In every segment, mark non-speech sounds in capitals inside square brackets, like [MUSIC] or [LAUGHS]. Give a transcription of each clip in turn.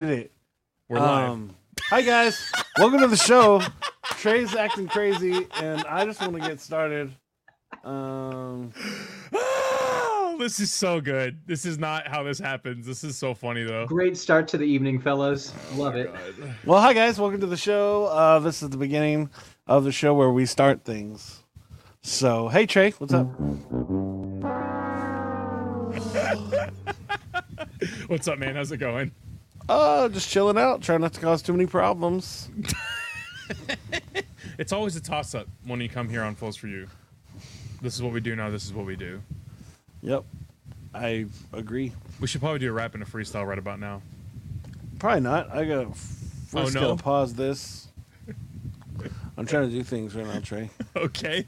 did it. We're live. Um, hi guys, welcome to the show. Trey's acting crazy, and I just want to get started. Um, Ah, this is so good. This is not how this happens. This is so funny though. Great start to the evening, fellas. Love it. well, hi guys, welcome to the show. Uh, this is the beginning of the show where we start things. So, hey Trey, what's up? [LAUGHS] What's up, man? How's it going? Uh, just chilling out, trying not to cause too many problems. [LAUGHS] It's always a toss up when you come here on Flows for You. This is what we do now. This is what we do. Yep, I agree. We should probably do a rap and a freestyle right about now. Probably not. I gotta first Oh, no? gotta pause this. [LAUGHS] I'm trying to do things right now, Trey. [LAUGHS] Okay.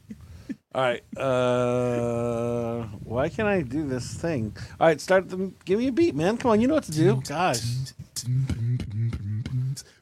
All right. Uh, why can't I do this thing? All right, start the. Give me a beat, man. Come on, you know what to do. Gosh.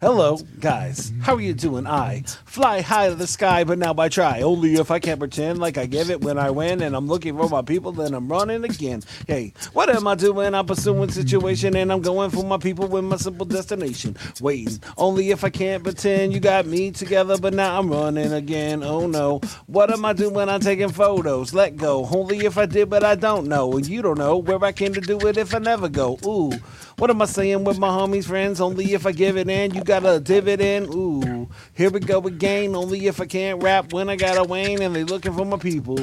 Hello, guys. How are you doing? I fly high to the sky, but now I try. Only if I can't pretend like I give it when I win, and I'm looking for my people, then I'm running again. Hey, what am I doing? I'm pursuing situation, and I'm going for my people with my simple destination. Waiting. Only if I can't pretend you got me together, but now I'm running again. Oh no. What am I doing? When I'm taking photos. Let go. Only if I did, but I don't know. And you don't know where I came to do it if I never go. Ooh. What am I saying with my homies, friends? Only if I give it in, you got a dividend. Ooh, here we go again. Only if I can't rap when I got a Wayne and they looking for my people.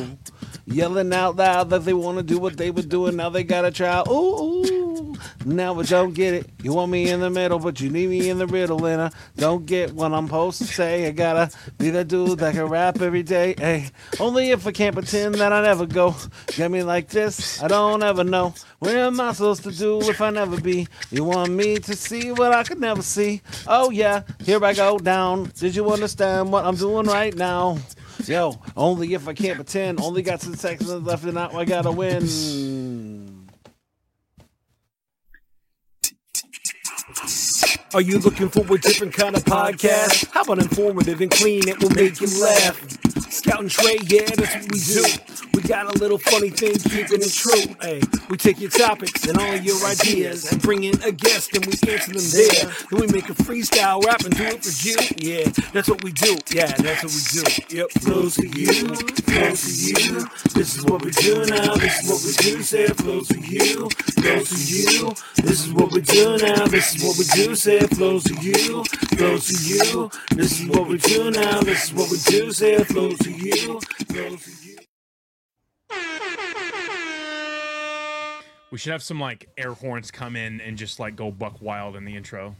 Yelling out loud that they want to do what they were doing. Now they got to try. Ooh, ooh. Now I don't get it. You want me in the middle, but you need me in the riddle. And I don't get what I'm supposed to say. I gotta be that dude that can rap every day. Hey, only if I can't pretend that I never go. Get me like this, I don't ever know. What am I supposed to do if I never be? You want me to see what I could never see? Oh yeah, here I go down. Did you understand what I'm doing right now? Yo, only if I can't pretend. Only got some seconds left and now I gotta win. Are you looking for a different kind of podcast? How about informative and clean? It will make you laugh. Scout and Trey, yeah, that's what we do. We got a little funny thing, keeping it true. Hey, we take your topics and all your ideas and bring in a guest and we answer them there. Then we make a freestyle rap and do it for you. Yeah, that's what we do. Yeah, that's what we do. Yep, close to you, close to you. This is what we do now. This is what we do. Say it flows to you, flows to you. This is what we do now. This is what we do. Say it flows to you, flows to you. This is what we do now. This is what we do. Say it flows to you, flows to you. We should have some like air horns come in and just like go buck wild in the intro.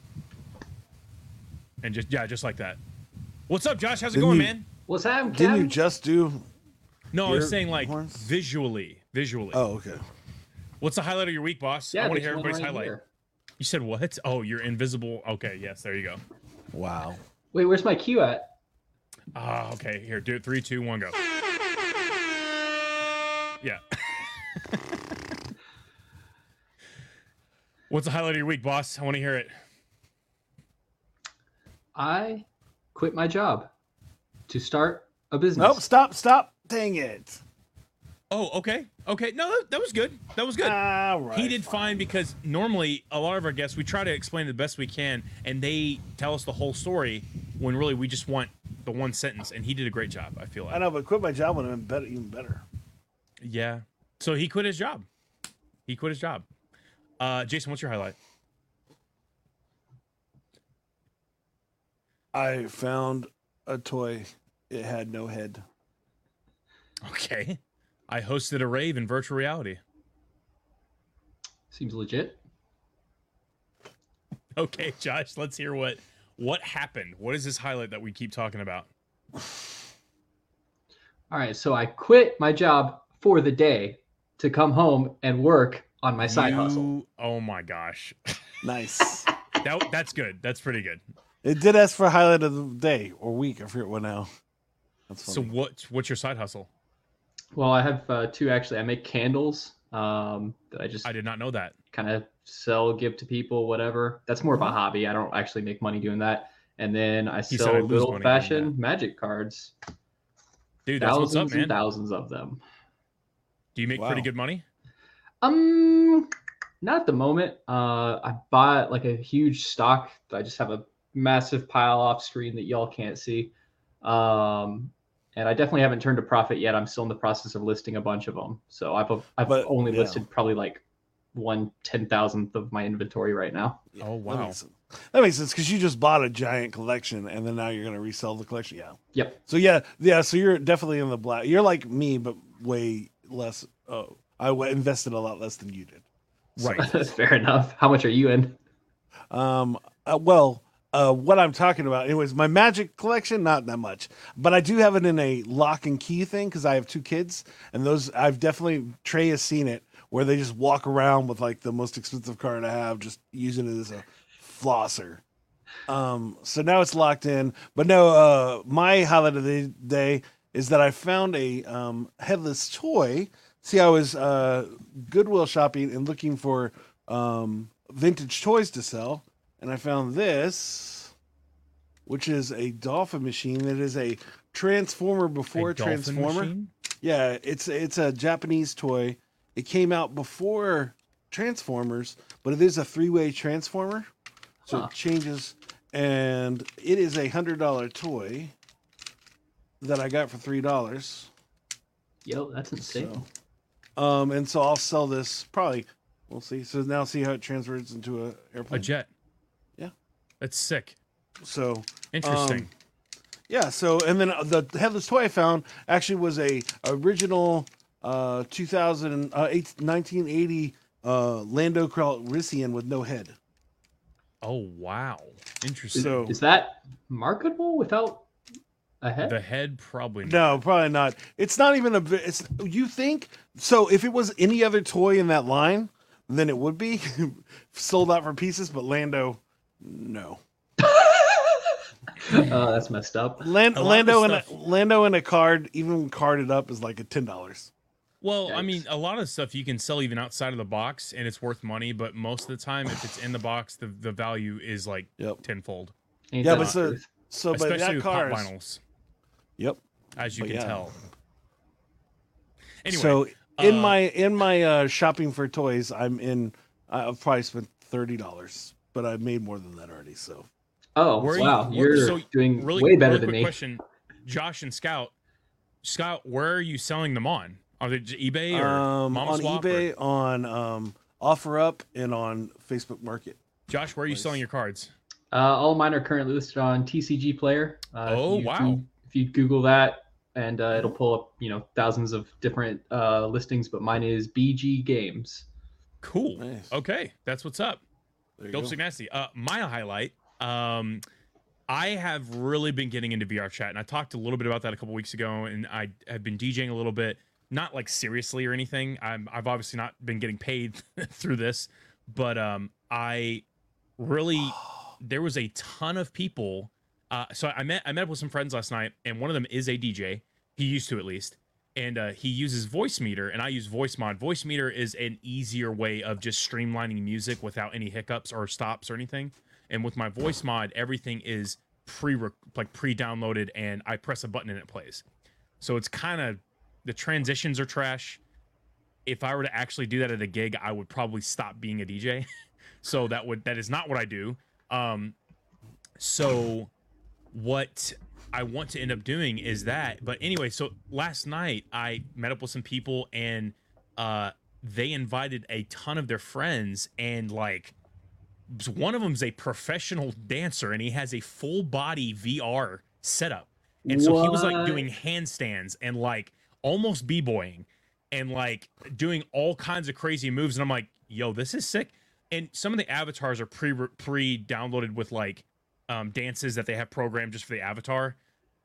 And just yeah, just like that. What's up, Josh? How's it Didn't going, you- man? What's happening, Didn't you just do? No, I was saying like horns? visually. Visually. Oh, okay. What's the highlight of your week, boss? I Yeah, want to there's hear everybody's right highlight. here. You said what? Oh, you're invisible. Okay, yes, there you go. Wow. Wait, where's my cue at? Ah, okay. Here, do it. Three, two, one, go. [LAUGHS] Yeah. [LAUGHS] What's the highlight of your week, boss? I want to hear it. I quit my job to start a business. Nope. Stop. Stop. Dang it. Oh, okay. Okay. No, that, that was good. That was good. All right. he did fine because normally a lot of our guests we try to explain the best we can and they tell us the whole story when really we just want the one sentence and he did a great job i feel like I know, but quit my job would have been better, even better. yeah so he quit his job he quit his job uh jason what's your highlight I found a toy. It had no head. okay i hosted a rave in virtual reality Seems legit. okay josh let's hear what what happened what is this highlight that we keep talking about All right, so I quit my job for the day to come home and work on my side hustle. Oh my gosh [LAUGHS] Nice. that, that's good that's pretty good it did ask for highlight of the day or week. I forget what now. That's so what what's your side hustle Well, I have uh, two actually. I make candles um, that I just i did not know that kind of sell, give to people, whatever. That's more of a hobby. I don't actually make money doing that. And then I said sell I lose good old fashioned magic cards. dude that's thousands what's up man and thousands of them. Do you make Wow. pretty good money? Um, Not at the moment. Uh, I bought like a huge stock. I just have a massive pile off screen that y'all can't see. Um, and I definitely haven't turned a profit yet. I'm still in the process of listing a bunch of them. So I've I've But, only yeah. listed probably like one ten thousandth of my inventory right now. Oh, That wow. makes. That makes sense because you just bought a giant collection and then now you're gonna resell the collection. Yeah. Yep. So yeah, yeah. So you're definitely in the black. You're like me, but way less. Oh, I w- invested a lot less than you did. Right. [LAUGHS] Fair enough. How much are you in? Um. uh, well, uh, what I'm talking about, anyways, my magic collection, not that much, but I do have it in a lock and key thing because I have two kids, and those I've definitely Trey has seen it where they just walk around with like the most expensive card I have, just using it as a flosser. Um. So now it's locked in, but no. Uh, my highlight of the day is that I found a um headless toy. See, I was uh Goodwill shopping and looking for um vintage toys to sell and I found this, which is a dolphin machine that is a transformer before A transformer. machine? Yeah, it's it's a Japanese toy. It came out before Transformers, but it is a three-way transformer, so Huh. it changes. And it is a hundred dollar toy that I got for three dollars. Yo, that's insane. So, um, and so I'll sell this probably. We'll see. So now see how it transfers into a airplane. A jet. Yeah. That's sick. So Interesting. Um, Yeah, so and then the headless toy I found actually was a original uh 2000 uh, eight- 1980 uh Lando Calrissian with no head. oh, wow. Is, Interesting. So- is that marketable without a head? the head probably not. No, probably not. It's not even a vi- it's you think so if it was any other toy in that line, then it would be [LAUGHS] sold out for pieces, but Lando no. [LAUGHS] Oh, that's messed up. Land, A Lando and a, Lando and a card, even carded up, is like a ten dollars. Well, I mean, a lot of stuff you can sell even outside of the box, and it's worth money. But most of the time, if it's in the box, the, the value is like Yep. tenfold, Ain't Yeah, but so- So, but especially that with pop cars. vinyls, Yep. as you But can yeah. tell. Anyway, so in uh, my in my uh, shopping for toys, I'm in. I've probably spent thirty dollars, but I've made more than that already. So Oh, Where are you- wow. You, are so doing really, way better really than me. question, Josh and Scout. Scout, where are you selling them on? Are they eBay or um, Mama on Swap or- eBay, on um, OfferUp, and on Facebook Market. Josh, where are you Nice. selling your cards? Uh, all mine are currently listed on TCGplayer. Uh, Oh, wow. Goo- if you Google that, and uh, it'll pull up, you know, thousands of different uh, listings, but mine is BG Games. Cool. Nice. Okay, that's what's up. There you Dope go. Sick Nasty. Uh, my highlight. Um, I have really been getting into VRChat, and I talked a little bit about that a couple weeks ago, and I have been DJing a little bit, not like seriously or anything. I'm, I've obviously not been getting paid [LAUGHS] through this, but um, I really [GASPS] there was a ton of people. Uh, so I met I met up with some friends last night, and one of them is a DJ. He used to at least, and uh, he uses Voicemeeter, and I use Voice Mod. Voicemeeter is an easier way of just streamlining music without any hiccups or stops or anything. And with my Voicemod, everything is pre like pre downloaded, and I press a button and it plays. So it's kind of the transitions are trash. If I were to actually do that at a gig, I would probably stop being a DJ. [LAUGHS] so that would that is not what I do. Um, so what I want to end up doing is that. But anyway, so last night I met up with some people and uh they invited a ton of their friends and like one of them's a professional dancer and he has a full body VR setup. And so he was like doing handstands and like almost b-boying and like doing all kinds of crazy moves and I'm like, "Yo, this is sick." And some of the avatars are pre pre downloaded with like um, dances that they have programmed just for the avatar.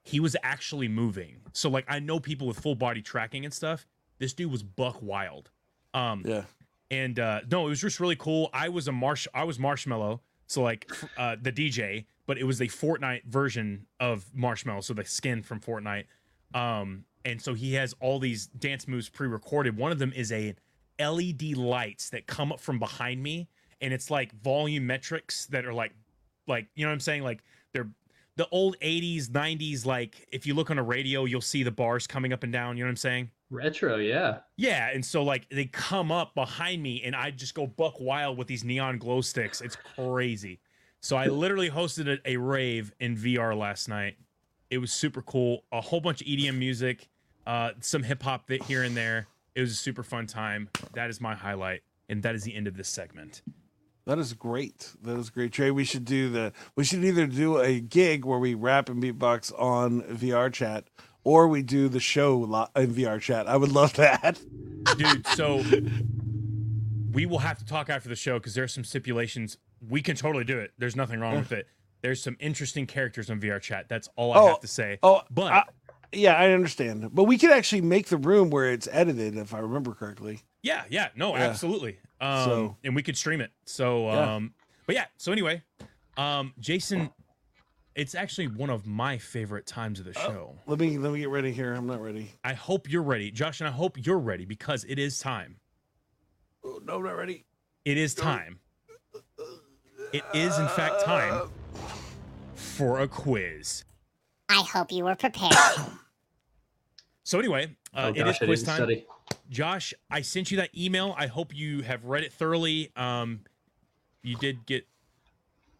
He was actually moving. So like I know people with full body tracking and stuff. This dude was buck wild. Um Yeah. and uh no, it was just really cool. I was a marsh I was Marshmello, so like uh the DJ, but it was the Fortnite version of Marshmello, so the skin from Fortnite. Um and so he has all these dance moves pre-recorded. One of them is a LED lights that come up from behind me and it's like volumetrics that are like like you know what I'm saying like they're the old 80s, 90s, like if you look on a radio, you'll see the bars coming up and down. You know what I'm saying? Retro, yeah. Yeah, and so like they come up behind me, and I just go buck wild with these neon glow sticks. It's crazy. So I literally hosted a, a rave in VR last night. It was super cool. A whole bunch of EDM music, uh, some hip hop here and there. It was a super fun time. That is my highlight, and that is the end of this segment. That is great. That is great, Trey. We should do the. We should either do a gig where we rap and beatbox on VRChat, or we do the show in VRChat. I would love that, dude. So we will have to talk after the show because there are some stipulations. We can totally do it. There's nothing wrong with it. There's some interesting characters on VRChat. That's all I oh, have to say. Oh, but I, yeah, I understand. But we could actually make the room where it's edited, if I remember correctly. Yeah, yeah, no, yeah. absolutely. Um, so, and we could stream it. So, yeah. um, but yeah. So anyway, um, Jason, it's actually one of my favorite times of the oh, show. let me let me get ready here. I'm not ready. I hope you're ready, Josh, and I hope you're ready because it is time. Oh, no, I'm not ready. It is time. It is in fact time for a quiz. I hope you were prepared. [COUGHS] so anyway, uh, oh, it is quiz time. Study. Josh, I sent you that email. I hope you have read it thoroughly. Um, you did get,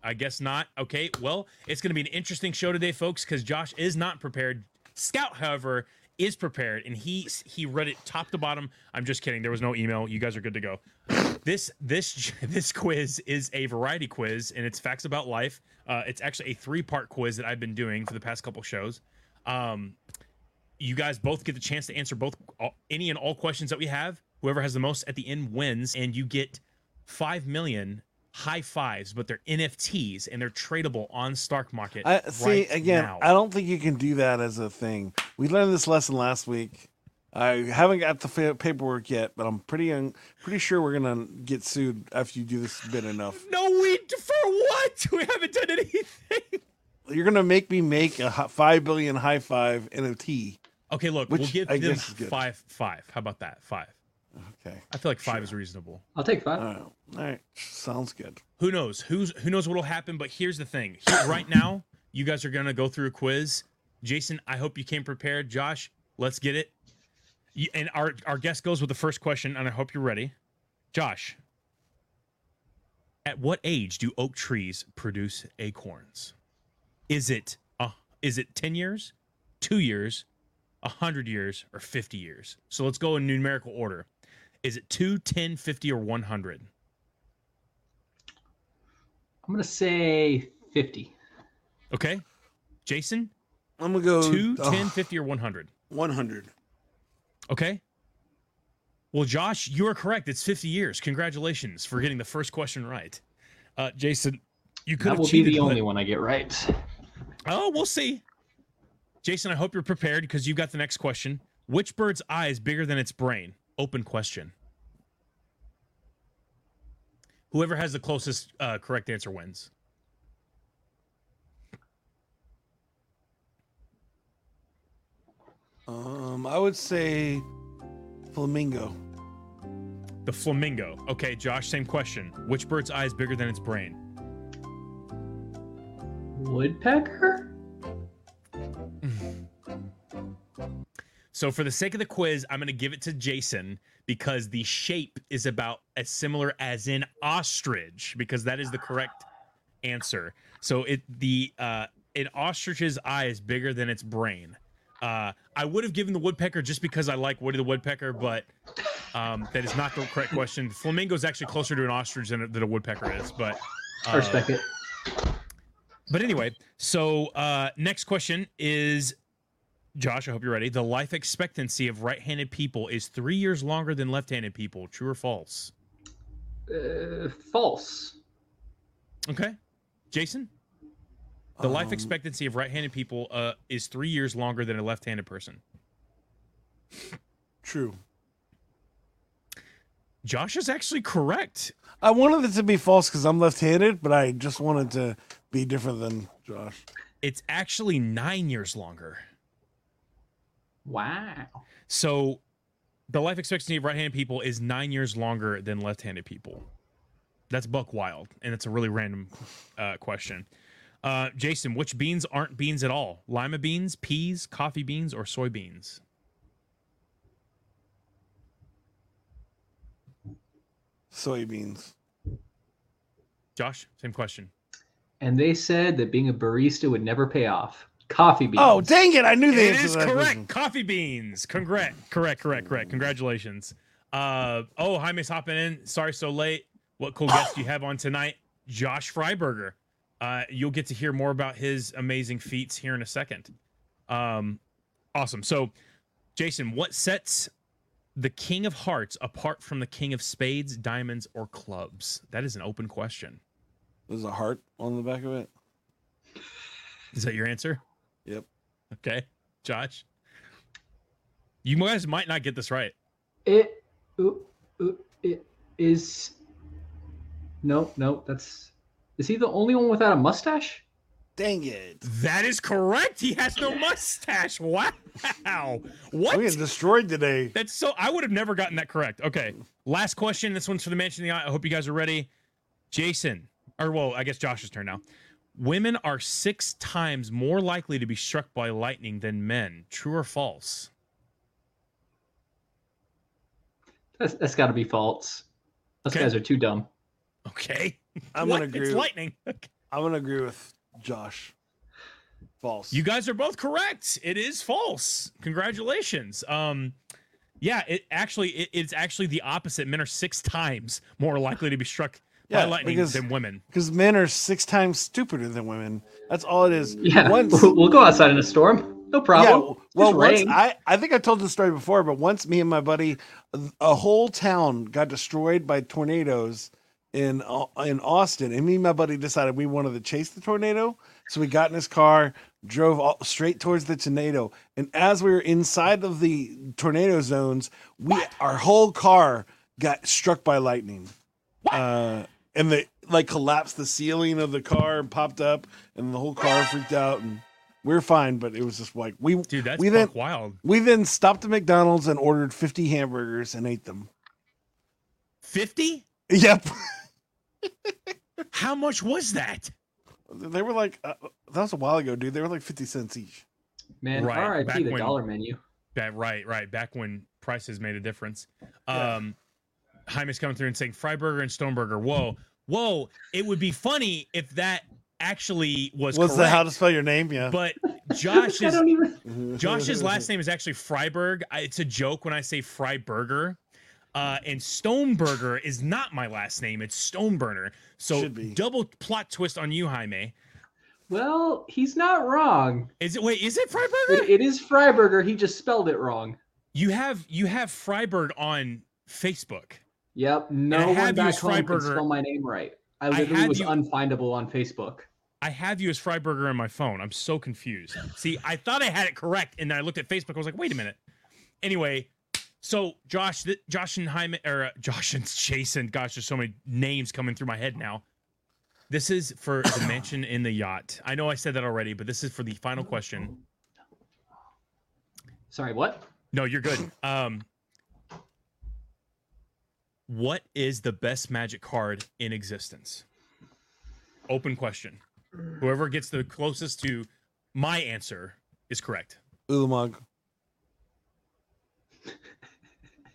I guess not. Okay, well, it's going to be an interesting show today, folks, because Josh is not prepared. Scout, however, is prepared, and he he read it top to bottom. I'm just kidding. There was no email. You guys are good to go. This this [LAUGHS] this quiz is a variety quiz, and it's facts about life. Uh, it's actually a three part quiz that I've been doing for the past couple shows. Um, you guys both get the chance to answer both all, any and all questions that we have. Whoever has the most at the end wins, and you get five million high fives, but they're NFTs and they're tradable on Stark Market. I, see right again. Now. I don't think you can do that as a thing. We learned this lesson last week. I haven't got the paperwork yet, but I'm pretty un- pretty sure we're gonna get sued after you do this bit enough. [LAUGHS] No, we for what? [LAUGHS] We haven't done anything. You're gonna make me make a five billion high five NFT. Okay, look, Which we'll give I them five. Five. How about that? Five. Okay. I feel like five sure. is reasonable. I'll take five. All right. All right. Sounds good. Who knows? Who's who knows what'll happen? But here's the thing. right now, you guys are gonna go through a quiz. Jason, I hope you came prepared. Josh, let's get it. And our our guest goes with the first question, and I hope you're ready. Josh, at what age do oak trees produce acorns? Is it uh, is it ten years, two years, 100 years, or 50 years. So let's go in numerical order. Is it 2, 10, 50, or 100? I'm going to say 50. Okay. Jason? I'm going to go 2, oh, 10, 50, or 100? 100. Okay. Well, Josh, you are correct. It's 50 years. Congratulations for getting the first question right. Uh, Jason, you could that will be the only one I get right. Oh, we'll see. Jason, I hope you're prepared because you've got the next question. Which bird's eye is bigger than its brain? Open question. Whoever has the closest uh, correct answer wins. Um, I would say flamingo. The flamingo. Okay, Josh, same question. Which bird's eye is bigger than its brain? Woodpecker? So for the sake of the quiz, I'm going to give it to Jason because the shape is about as similar as in ostrich because that is the correct answer. So it the uh an ostrich's eye is bigger than its brain. Uh, I would have given the woodpecker just because I like Woody the woodpecker, but um, that is not the correct question. Flamingo is actually closer to an ostrich than a, than a woodpecker is, but uh, respect it. But anyway, so uh, next question is Josh, I hope you're ready. The life expectancy of right-handed people is three years longer than left-handed people. True or false? Uh, false. Okay, Jason. The um, life expectancy of right-handed people uh, is three years longer than a left-handed person. True. Josh is actually correct. I wanted it to be false because I'm left-handed, but I just wanted to be different than Josh. It's actually nine years longer. Wow. So the life expectancy of right-handed people is nine years longer than left-handed people. That's buck wild, and it's a really random uh, question. Uh, Jason, which beans aren't beans at all? Lima beans, peas, coffee beans, or soybeans? Soybeans. Josh, same question. And they said that being a barista would never pay off. Coffee beans. Oh, dang it. I knew the It answer is to that correct. question. Coffee beans. Correct. Correct. Correct. Correct. Congratulations. Uh oh, Jaime's hopping in. Sorry so late. What cool guest do you have on tonight? Josh Freiberger. Uh, you'll get to hear more about his amazing feats here in a second. Um, awesome. So, Jason, what sets the King of Hearts apart from the King of Spades, Diamonds, or Clubs? That is an open question. There's a heart on the back of it. Is that your answer? Yep. Okay, Josh. You guys might not get this right. It, ooh, ooh, it is. No, no, that's. Is he the only one without a mustache? Dang it. That is correct. He has no mustache. Wow. What? We get destroyed today. That's so. I would have never gotten that correct. Okay. Last question. This one's for the Mansion of the Eye. I hope you guys are ready. Jason, or well, I guess Josh's turn now. Women are six times more likely to be struck by lightning than men. True or false? That's, that's got to be false. Those Okay. guys are too dumb. Okay. [LAUGHS] I'm gonna agree. It's with- lightning. [LAUGHS] I'm gonna agree with Josh. False. You guys are both correct. It is false. Congratulations. Um, yeah, it actually it, it's actually the opposite. Men are six times more likely to be struck Yeah, by lightning because- than women. because men are six times stupider than women. That's all it is. Yeah, Once, we'll go outside in a storm. No problem. yeah. problem. Well, once rain. I I think I told this story before, but once me and my buddy, a whole town got destroyed by tornadoes in in Austin, and me and my buddy decided we wanted to chase the tornado. So we got in his car, drove all, straight towards the tornado, and as we were inside of the tornado zones, we our whole car got struck by lightning. Uh, and they like collapsed the ceiling of the car and popped up, and the whole car freaked out, and we are fine. But it was just like we Dude, that's we then wild. we then stopped at McDonald's and ordered fifty hamburgers and ate them. Fifty? Yep, [LAUGHS] How much was that? they were like uh, that was a while ago, dude. They were like fifty cents each. Man, Right, back RIP the when- dollar menu. That right, right. Back when prices made a difference. Yeah. Um, Jaime's coming through and saying Freiburger and Stoneburger. Whoa, whoa! It would be funny if that actually was Was the how to spell your name? Yeah. But [LAUGHS] I Josh's even. [LAUGHS] Josh's last name is actually Freiberg. I, it's a joke when I say Freiburger. Uh, and Stoneburger is not my last name. It's Stoneburner. So double plot twist on you, Jaime. Well, he's not wrong. Is it wait? Is it Freiburger? It, it is Freiburger. He just spelled it wrong. you have you have Freiberg on Facebook. Yep. I No have one you back as home can spell my name right. I I literally had was you- unfindable on Facebook. I have you as Freiberger on my phone. I'm so confused. See, I thought I had it correct, and then I looked at Facebook. I was like, wait a minute. Anyway, so Josh, th- Josh and Jaime, or uh, [LAUGHS] Josh and Jason. Gosh, there's so many names coming through my head now. This is for the [COUGHS] mansion in the yacht. I know I said that already, but this is for the final question. Sorry, what? No, you're good. Um, what is the best magic card in existence? Open question. Whoever gets the closest to my answer is correct. Ulamog.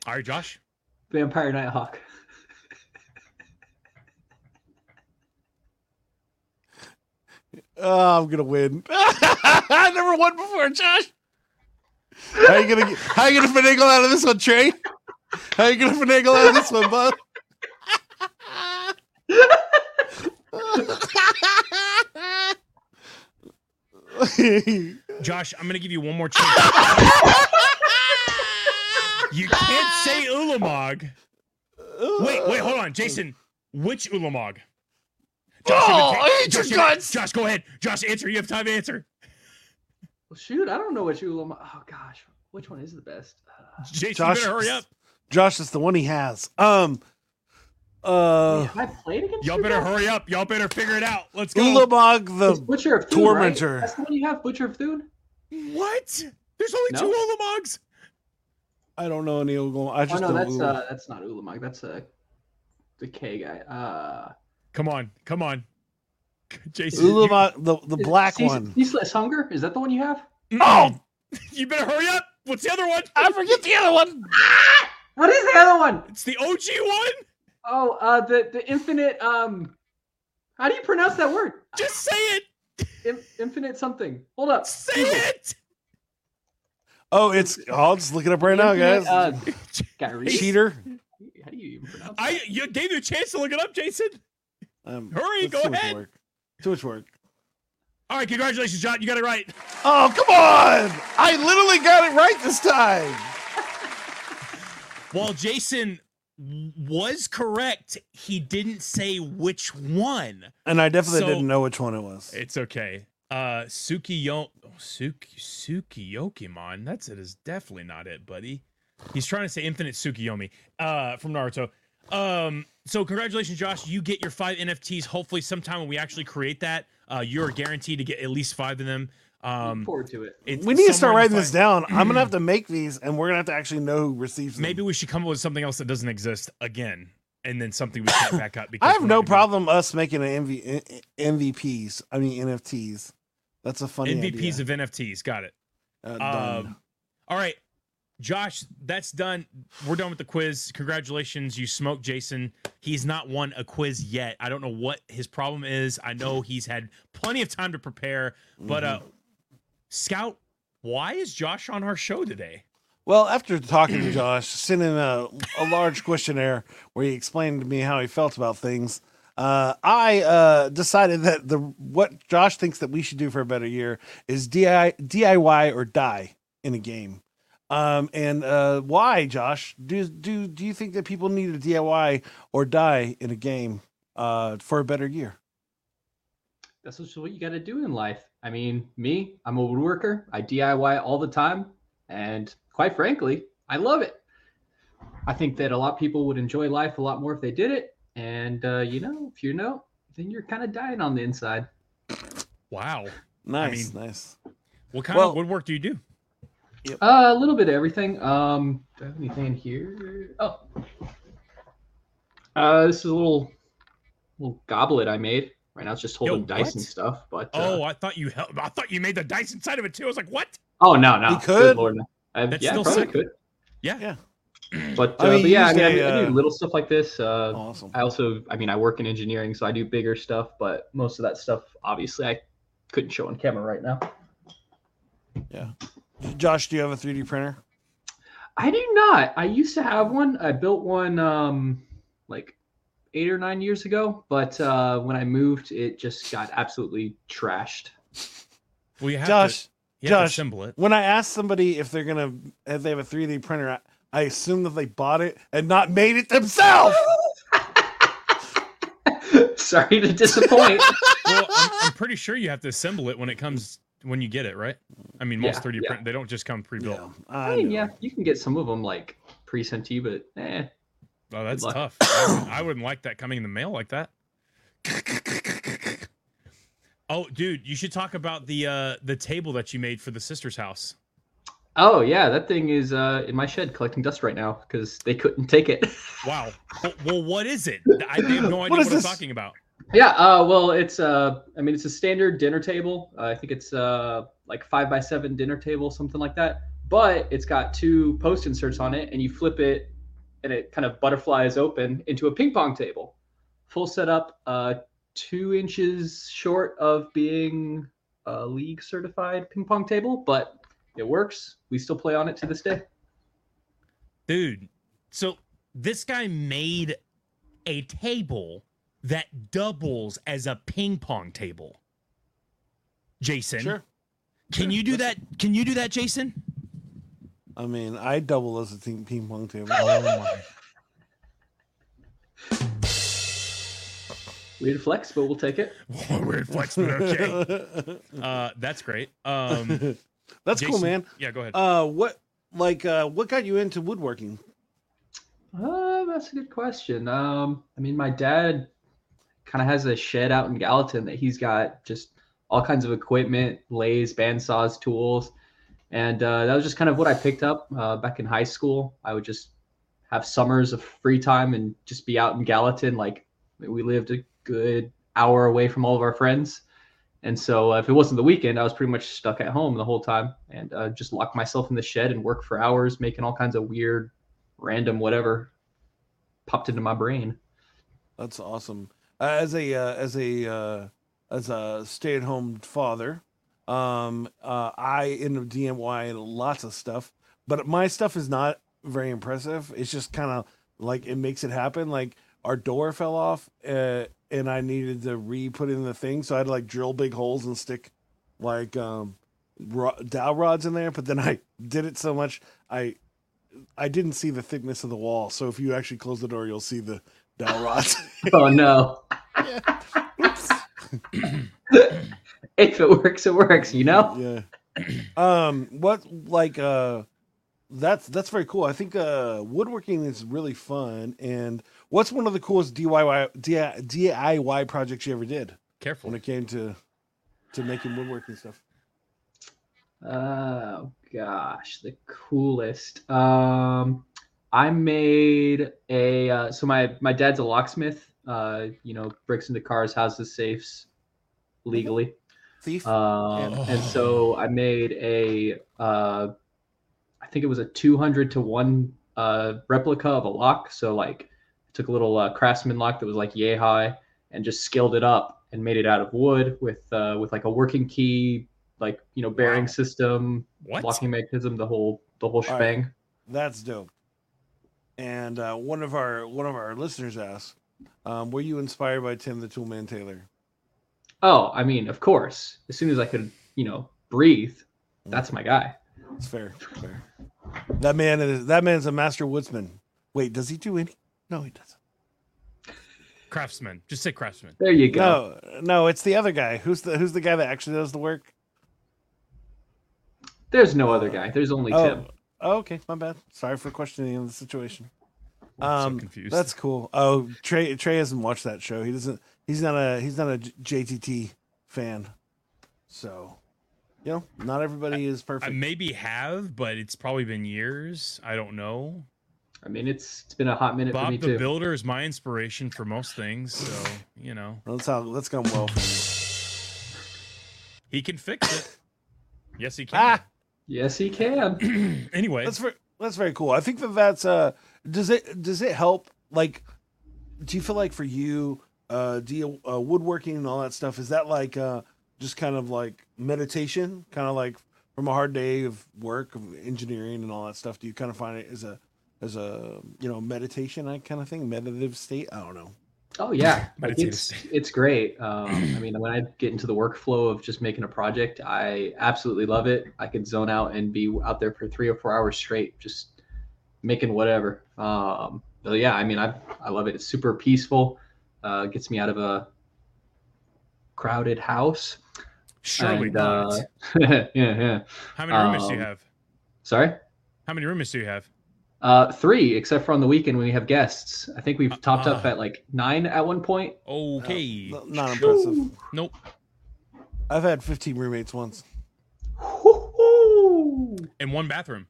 All right, Josh. Vampire Nighthawk. Oh, I'm gonna win. [LAUGHS] I never won before, Josh. How you gonna get, how you gonna finagle out of this one, Trey? How are you gonna finagle out of this one, bud? [LAUGHS] Josh, I'm gonna give you one more chance. you can't say Ulamog. Wait, wait, hold on, Jason. Which Ulamog? Josh, Oh, have a- I hate your Josh, you guts. Josh, go ahead. Josh, answer. You have time to answer. Well, shoot, I don't know which Ulam. Oh gosh, which one is the best? Uh, Jason, Josh, you better hurry up. Josh is the one he has. Um, uh, have I played against Y'all better guys? hurry up. Y'all better figure it out. Let's go. Ulamog It's the Butcher of Thune, right? Tormentor. That's the one you have, Butcher of Thune. What? There's only No? two Ulamogs. I don't know any Ulamog. I Oh just no, know that's Ulamog. uh, that's not Ulamog. That's uh, the K guy. Uh, Come on, come on. [LAUGHS] Jason. Ulama, the the Is- black Cease- one. Ceaseless Hunger? Is that the one you have? you, Oh! [LAUGHS] you better hurry up. What's the other one? I forget the other one. What is the other one? It's the OG one. Oh, uh, the the infinite. Um, how do you pronounce that word? Just say it. In, infinite something. Hold up. Say Google. it. Oh, it's. Oh, I'll just look it up right now, guys. Uh, [LAUGHS] Gary, Cheater. How do you even pronounce? I that? you gave you a chance to look it up, Jason. Um, Hurry, that's go too much ahead. Work. Too much work. All right, congratulations, John. You got it right. Oh, come on! I literally got it right this time. While Jason was correct, he didn't say which one. And I definitely So- didn't know which one it was. It's okay. Uh Sukiyo oh, Suki Sukiyokimon. That's it is definitely not it, buddy. He's trying to say infinite Sukiyomi uh from Naruto. Um so congratulations Josh, you get your 5 NFTs hopefully sometime when we actually create that. Uh you're guaranteed to get at least 5 of them. Look Um forward to it. we need to start writing the this down. I'm gonna have to [CLEARS THROAT] make these, and we're gonna have to actually know who receives them. Maybe we should come up with something else that doesn't exist again and then something we can't back up [LAUGHS] because I have no not gonna- problem us making an MV, MVPs. I mean NFTs. That's a funny MVPs idea. of NFTs. Got it. Uh, done. Um, all right, Josh, that's done. We're done with the quiz. Congratulations, you smoked Jason. He's not won a quiz yet. I don't know what his problem is. I know he's had plenty of time to prepare, but uh, Mm-hmm. Scout, why is Josh on our show today? Well, after talking to [CLEARS THROAT] Josh, sending a, a large questionnaire where he explained to me how he felt about things, uh, I uh, decided that the what Josh thinks that we should do for a better year is DI, DIY or die in a game. Um, and uh, why, Josh? Do do do you think that people need to DIY or die in a game uh, for a better year? That's just what you got to do in life. I mean, me, I'm a woodworker. I DIY all the time, and quite frankly, I love it. I think that a lot of people would enjoy life a lot more if they did it. And uh, you know, if you know, then you're kind of dying on the inside. Wow. Nice, mean- nice. What kind Well- of woodwork do you do? Uh, a little bit of everything. Um, do I have anything here? Oh, uh, this is a little little goblet I made. Right now, it's just holding Yo, dice and stuff. But uh, Oh, I thought you held, I thought you made the dice inside of it too. I was like, what? oh no, no, You Good could? Lord, no. I, That's yeah, still probably sick. could. Yeah. Yeah. [CLEARS THROAT] But, I uh, mean, but yeah, I mean, I, usually, I do uh, little stuff like this. Uh, Awesome. I also, I mean, I work in engineering, so I do bigger stuff. But most of that stuff, obviously, I couldn't show on camera right now. Yeah. Josh, do you have a 3D printer? I do not. I used to have one. I built one um like eight or nine years ago, but uh, when I moved, it just got absolutely trashed. Well, you have Josh, to, you have to assemble it. when I ask somebody if they're gonna if they have a 3D printer, I, I assume that they bought it and not made it themselves. [LAUGHS] Sorry to disappoint. [LAUGHS] well, I'm, I'm pretty sure you have to assemble it when it comes when you get it, right? I mean, most Yeah, 3D yeah. print they don't just come pre-built. yeah, I I mean, know. yeah, you can get some of them like pre-sent to you, but eh. Oh, that's luck. tough. I wouldn't, I [COUGHS] wouldn't like that coming in the mail like that. oh, dude, you should talk about the uh the table that you made for the sister's house. Oh yeah, that thing is uh, in my shed collecting dust right now because they couldn't take it. [LAUGHS] Wow. well, well, what is it? I have no idea What what, is I'm this? talking about. Yeah, uh, well, it's uh, I mean, it's a standard dinner table. Uh, I think it's uh, like five by seven dinner table, something like that. But it's got two post inserts on it, and you flip it, and it kind of butterflies open into a ping pong table, full setup, uh, two inches short of being a league certified ping pong table, but it works. We still play on it to this day. Dude, so this guy made a table that doubles as a ping pong table. Jason, Sure. can you do that? Can you do that, Jason? I mean, I double as a team ping pong table. Oh my. [LAUGHS] Weird flex, but we'll take it. [LAUGHS] Weird flex, but okay. [LAUGHS] Uh, that's great. Um, That's cool, man. Yeah, go ahead. Uh, what like uh, what got you into woodworking? Uh, that's a good question. Um, I mean, my dad kind of has a shed out in Gallatin that he's got just all kinds of equipment, lathes, bandsaws, tools, and uh, that was just kind of what I picked up uh, back in high school. I would just have summers of free time and just be out in Gallatin. Like we lived a good hour away from all of our friends. And so uh, if it wasn't the weekend, I was pretty much stuck at home the whole time and uh, just lock myself in the shed and work for hours, making all kinds of weird, random whatever popped into my brain. That's awesome. Uh, as a uh, as a uh, as a stay at home father, um, uh, I end up DIY lots of stuff, but my stuff is not very impressive. It's just kind of like it makes it happen. Like our door fell off, uh, and I needed to re put in the thing, so I had to like drill big holes and stick like um ro- dowel rods in there. But then I did it so much I I didn't see the thickness of the wall. So if you actually close the door, you'll see the dowel rods. [LAUGHS] oh no. [LAUGHS] [CLEARS THROAT] [CLEARS THROAT] Oops. [LAUGHS] if it works, it works, you know? Yeah. [CLEARS THROAT] Um. What like uh, that's that's very cool. I think uh, woodworking is really fun. And what's one of the coolest DIY DIY projects you ever did Careful. when it came to to making woodworking stuff? Oh gosh, the coolest. Um, I made a uh, so my my dad's a locksmith. Uh, you know, breaks into cars, houses, safes, legally. Thief. Um, Yeah. and so I made a uh, I think it was a two hundred to one uh replica of a lock. So like, I took a little uh, craftsman lock that was like yay high and just scaled it up and made it out of wood with uh with like a working key, like you know bearing Wow. system, What? locking mechanism, the whole the whole right. shebang. That's dope. And uh, one of our one of our listeners asked, um, "Were you inspired by Tim the Toolman Taylor?" Oh, I mean, of course. As soon as I could, you know, breathe, that's my guy. It's fair. Fair. That man is that man's a master woodsman. Wait, does he do any? No, he doesn't. Craftsman. Just say craftsman. There you go. No, no, it's the other guy. Who's the who's the guy that actually does the work? There's no other guy. There's only Oh, Tim. oh, okay, my bad. Sorry for questioning the situation. I'm Um, so confused. That's cool. Oh, Trey Trey hasn't watched that show. He doesn't. He's not a he's not a JTT fan. So, you know, not everybody is perfect. I maybe have, but it's probably been years. I don't know. I mean, it's it's been a hot minute for me Bob the too. Builder is my inspiration for most things, so you know That's how that's gone well for he can fix it. Yes, he can. Ah, Yes, he can. [CLEARS THROAT] anyway, that's very that's very cool. I think that that's uh does it does it help like do you feel like for you uh do you uh, woodworking and all that stuff is that like uh just kind of like meditation kind of like from a hard day of work of engineering and all that stuff do you kind of find it as a as a you know meditation kind of thing meditative state i don't know Oh yeah, like it's it's great. Um, I mean, when I get into the workflow of just making a project, I absolutely love it. I could zone out and be out there for three or four hours straight, just making whatever. Um, but yeah, I mean, I I love it. It's super peaceful. Uh, gets me out of a crowded house. surely and, not. uh, [LAUGHS] yeah, yeah. How many roommates do you um, have? Sorry. How many roommates do you have? Uh, three, except for on the weekend when we have guests. I think we've topped up Ah. at like nine at one point. Okay. Uh, not impressive Nope. i've had 15 roommates once Woo-hoo! In one bathroom.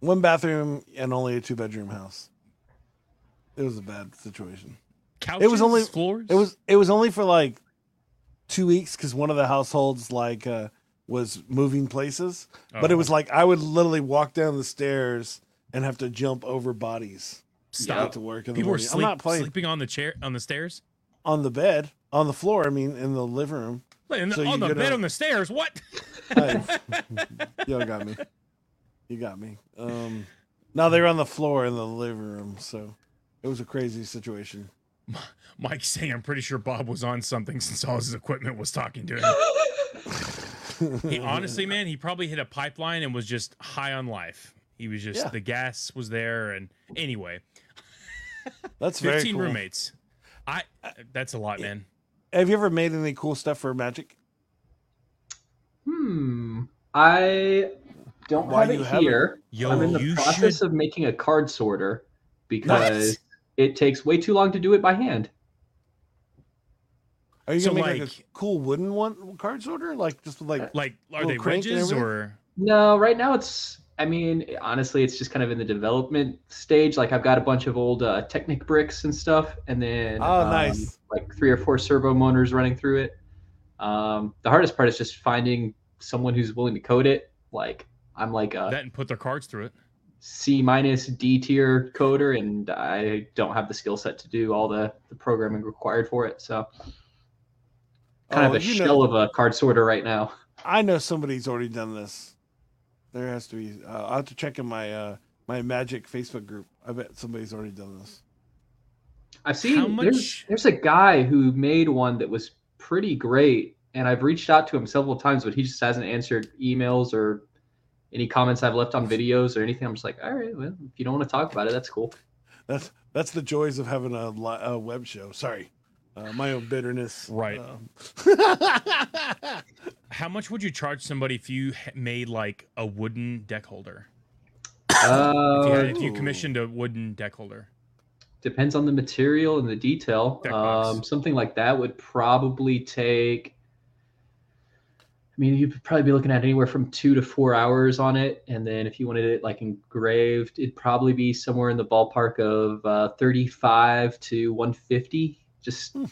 one bathroom and only a two bedroom house it was a bad situation Couches. only- floors. It was it was only for like two weeks because one of the households like uh, was moving places, but it Oh, was like I would literally walk down the stairs and have to jump over bodies stop. to work in the People were sleep, I'm not playing sleeping on the chair on the stairs. on the bed on the floor. I mean, in the living room. The- So on the bed a- on the stairs. What? You [LAUGHS] got me. You got me. Um, now they were on the floor in the living room, so it was a crazy situation. [LAUGHS] Mike's saying, I'm pretty sure Bob was on something since all his equipment was talking to him. [LAUGHS] He, honestly, man, he probably hit a pipeline and was just high on life. He was just Yeah. the gas was there, and anyway, that's very fifteen cool. roommates. I that's a lot, man. Have you ever made any cool stuff for Magic? Hmm. I don't Why have you it here. Yo, I'm in the process should. of making a card sorter because What? It takes way too long to do it by hand. Are you So, gonna make like, like- a cool wooden one card sorter, like just with like Like, are Little they crank wedges or? No, right now it's I mean, honestly, it's just kind of in the development stage. Like I've got a bunch of old uh, Technic bricks and stuff, and then Oh, um, nice. like three or four servo motors running through it. Um, the hardest part is just finding someone who's willing to code it. Like I'm like a that and put their cards through it. C minus D tier coder, and I don't have the skill set to do all the, the programming required for it. So kind Oh, of a shell know- of a card sorter right now. I know somebody's already done this. There has to be. Uh, I'll have to check in my uh, my Magic Facebook group. I bet somebody's already done this. I've seen How there's much- there's a guy who made one that was pretty great, and I've reached out to him several times, but he just hasn't answered emails or any comments I've left on videos or anything. I'm just like, all right, well, if you don't want to talk about it, that's cool. That's that's the joys of having a, li- a web show. Sorry, uh, my own bitterness. Right. Um, [LAUGHS] How much would you charge somebody if you made like a wooden deck holder? Uh, If you, had, if you commissioned a wooden deck holder, depends on the material and the detail. Um, something like that would probably take. I mean, you'd probably be looking at anywhere from two to four hours on it, and then if you wanted it like engraved, it'd probably be somewhere in the ballpark of uh, thirty-five to one fifty, just Hmm.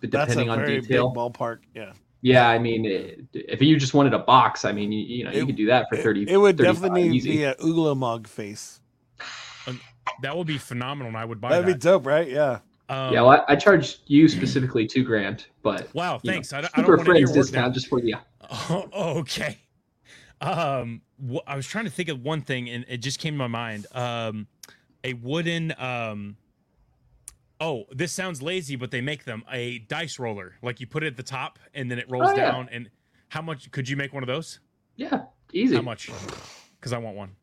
that's depending a on very detail. big ballpark. Yeah, Yeah, I mean, it, if you just wanted a box, I mean, you, you know, you could do that for thirty. it would definitely need easy. be an Ulamog face. [SIGHS] that would be phenomenal, and I would buy That'd be that. dope, right? Yeah. Um, yeah, well, I, I charged you specifically two grand, but wow, you know, thanks. I, don't- I don't want friends discount now. just for you. [LAUGHS] Oh, okay. Um, wh- I was trying to think of one thing, and it just came to my mind. Um, a wooden. Um, oh, this sounds lazy, but they make them a dice roller. Like you put it at the top, and then it rolls Oh, yeah. down. And how much could you make one of those? Yeah, easy. How much? Because I want one.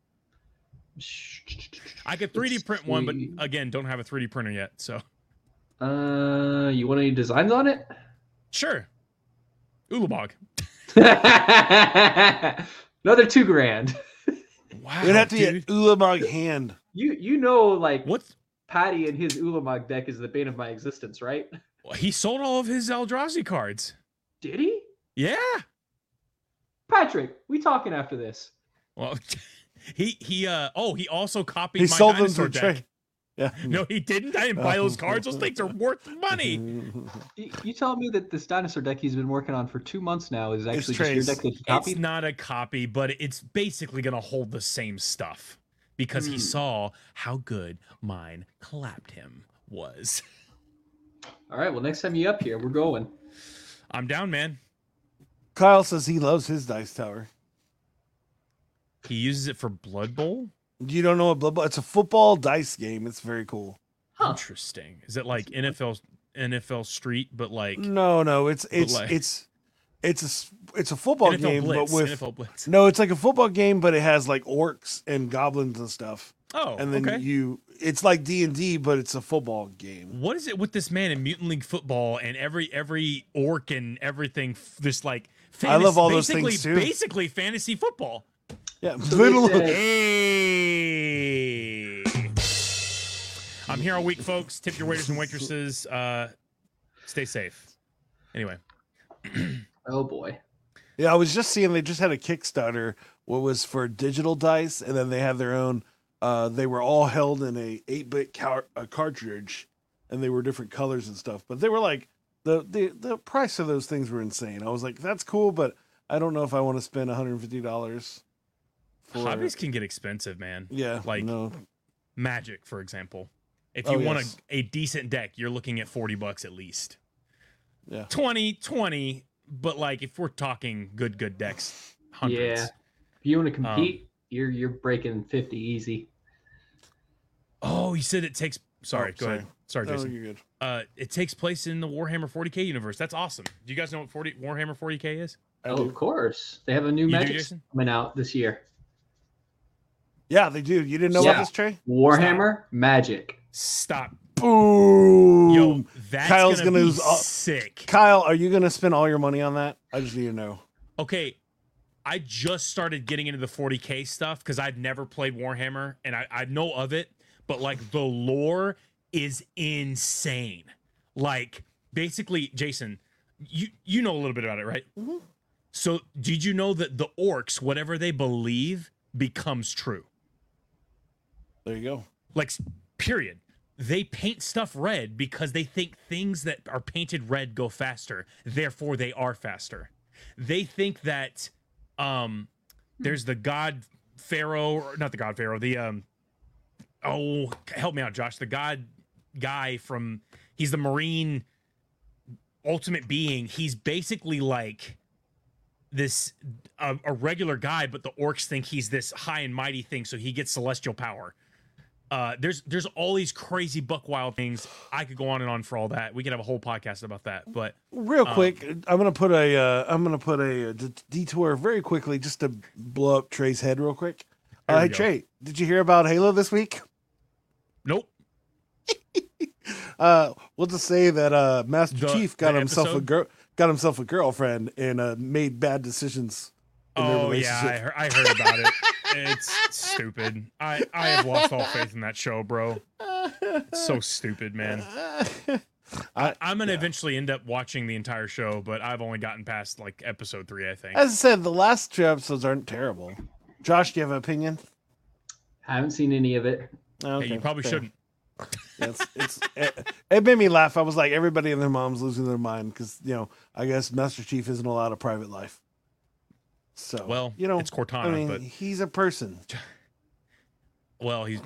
I could 3D print one, but again, don't have a 3D printer yet. So Uh, you want any designs on it? sure. Ulamog. [LAUGHS] Another two grand. Wow, It'd have to dude. be an Ulamog hand. You you know like What's Patty and his Ulamog deck is the bane of my existence, right? he sold all of his Eldrazi cards? Did he? Yeah. Patrick, we talking after this. Well, [LAUGHS] he he uh oh he also copied He my sold them dinosaur to deck. Trey. Yeah. [LAUGHS] No, he didn't. I didn't buy those cards. Those things are worth money. [LAUGHS] You, you telling me that this dinosaur deck he's been working on for two months now is actually just your deck that he It's not a copy, but it's basically gonna hold the same stuff because he Hmm. saw how good mine clapped him was. All right, well next time you up here, we're going. I'm down, man. Kyle says he loves his dice tower. He uses it for Blood Bowl. You don't know what Blood Bowl? It's a football dice game. It's very cool. Huh. Interesting. Is it like NFL NFL Street, but like No, no, it's it's like- it's it's a it's a football NFL game, Blitz? but with NFL Blitz. no, it's like a football game, but it has like orcs and goblins and stuff. Oh, and then okay. you, it's like D and D, but it's a football game. what is it with this man in Mutant League football and every every orc and everything f- this like I love all those basically, things, too. Basically fantasy football. Yeah, So little. said- Hey. I'm here all week, folks. Tip your waiters and waitresses. Uh, stay safe. Anyway, [CLEARS THROAT] Oh boy. Yeah, I was just seeing they just had a Kickstarter. What was for digital dice, and then they had their own. Uh, they were all held in a eight bit car- cartridge, and they were different colors and stuff. But they were like the the the price of those things were insane. I was like, that's cool, but I don't know if I want to spend one hundred and fifty dollars. For hobbies can get expensive, man. Yeah, like- no, Magic, for example. If Oh, you want yes. a, a decent deck, you're looking at 40 bucks at least. yeah. 20, 20, but like if we're talking good, good decks, hundreds. Yeah. If you want to Um, compete, you're you're breaking fifty easy. Oh, you said it takes. Sorry, Oh, go ahead. Sorry, No, Jason. you're good. Uh, it takes place in the Warhammer 40k universe. That's awesome. Do you guys know what 40 Warhammer 40k is? Oh, of course. They have a new You magic Jason? coming out this year. Yeah, they do. You didn't know Yeah. about this, Trey? Warhammer Magic. Stop. Boom. Yo, that's Kyle's gonna, gonna be all- sick. Kyle, are you gonna spend all your money on that? I just need to know. Okay, I just started getting into the 40k stuff because I'd never played Warhammer and I, I know of it, but like the lore is insane. Like basically, Jason, you you know a little bit about it, right? Mhm. So did you know that the orcs, whatever they believe, becomes true. There you go. Like, period. They paint stuff red because they think things that are painted red go faster. Therefore, they are faster. They think that um, there's the god pharaoh, or not the god pharaoh, the um, oh, help me out, Josh. The god guy from he's the marine ultimate being. He's basically like this a, a regular guy, but the orcs think he's this high and mighty thing, so he gets celestial power. Uh, there's there's all these crazy buck wild things. I could go on and on for all that. We could have a whole podcast about that. But Real Um, quick, I'm gonna put a uh, I'm gonna put a, uh d- detour very quickly just to blow up Trey's head real quick. Uh, hey go. Trey, did you hear about Halo this week? nope. [LAUGHS] Uh, we'll just say that uh, Master The- Chief got himself a girl, got himself a girlfriend, and uh, made bad decisions. in their Oh yeah, I relationship. I heard about it. [LAUGHS] It's stupid. I I have lost all faith in that show, bro. It's so stupid, man. I, I'm gonna yeah. eventually end up watching the entire show, but I've only gotten past like episode three, I think. as I said, the last two episodes aren't terrible. Josh, do you have an opinion? I Haven't seen any of it. Okay, Hey, you probably fair. shouldn't. [LAUGHS] It's, it's it, it made me laugh. I was like, everybody and their mom's losing their mind because you know, I guess Master Chief isn't allowed a private life. So Well, you know, it's Cortana, I mean, but he's a person. [LAUGHS] well, he's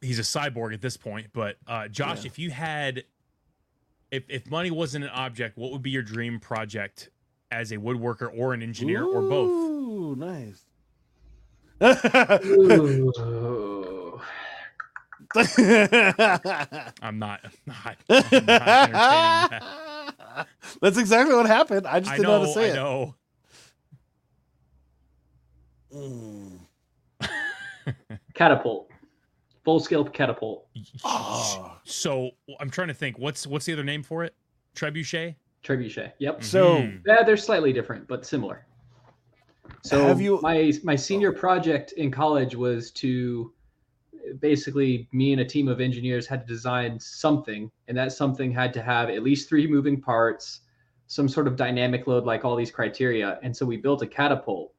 he's a cyborg at this point. But uh, Josh, Yeah. if you had, if if money wasn't an object, what would be your dream project as a woodworker or an engineer or both? Ooh, nice. Ooh. [LAUGHS] I'm not. I'm not, I'm not that. [LAUGHS] That's exactly what happened. I just I didn't know, how to say I it. know. Mm. [LAUGHS] catapult. Full scale catapult. Oh. So I'm trying to think. What's what's the other name for it? Trebuchet. Trebuchet. Yep. So Mhm. Yeah, they're slightly different, but similar. So Have you- my my senior project in college was to basically me and a team of engineers had to design something, and that something had to have at least three moving parts, some sort of dynamic load, like all these criteria. And so we built a catapult.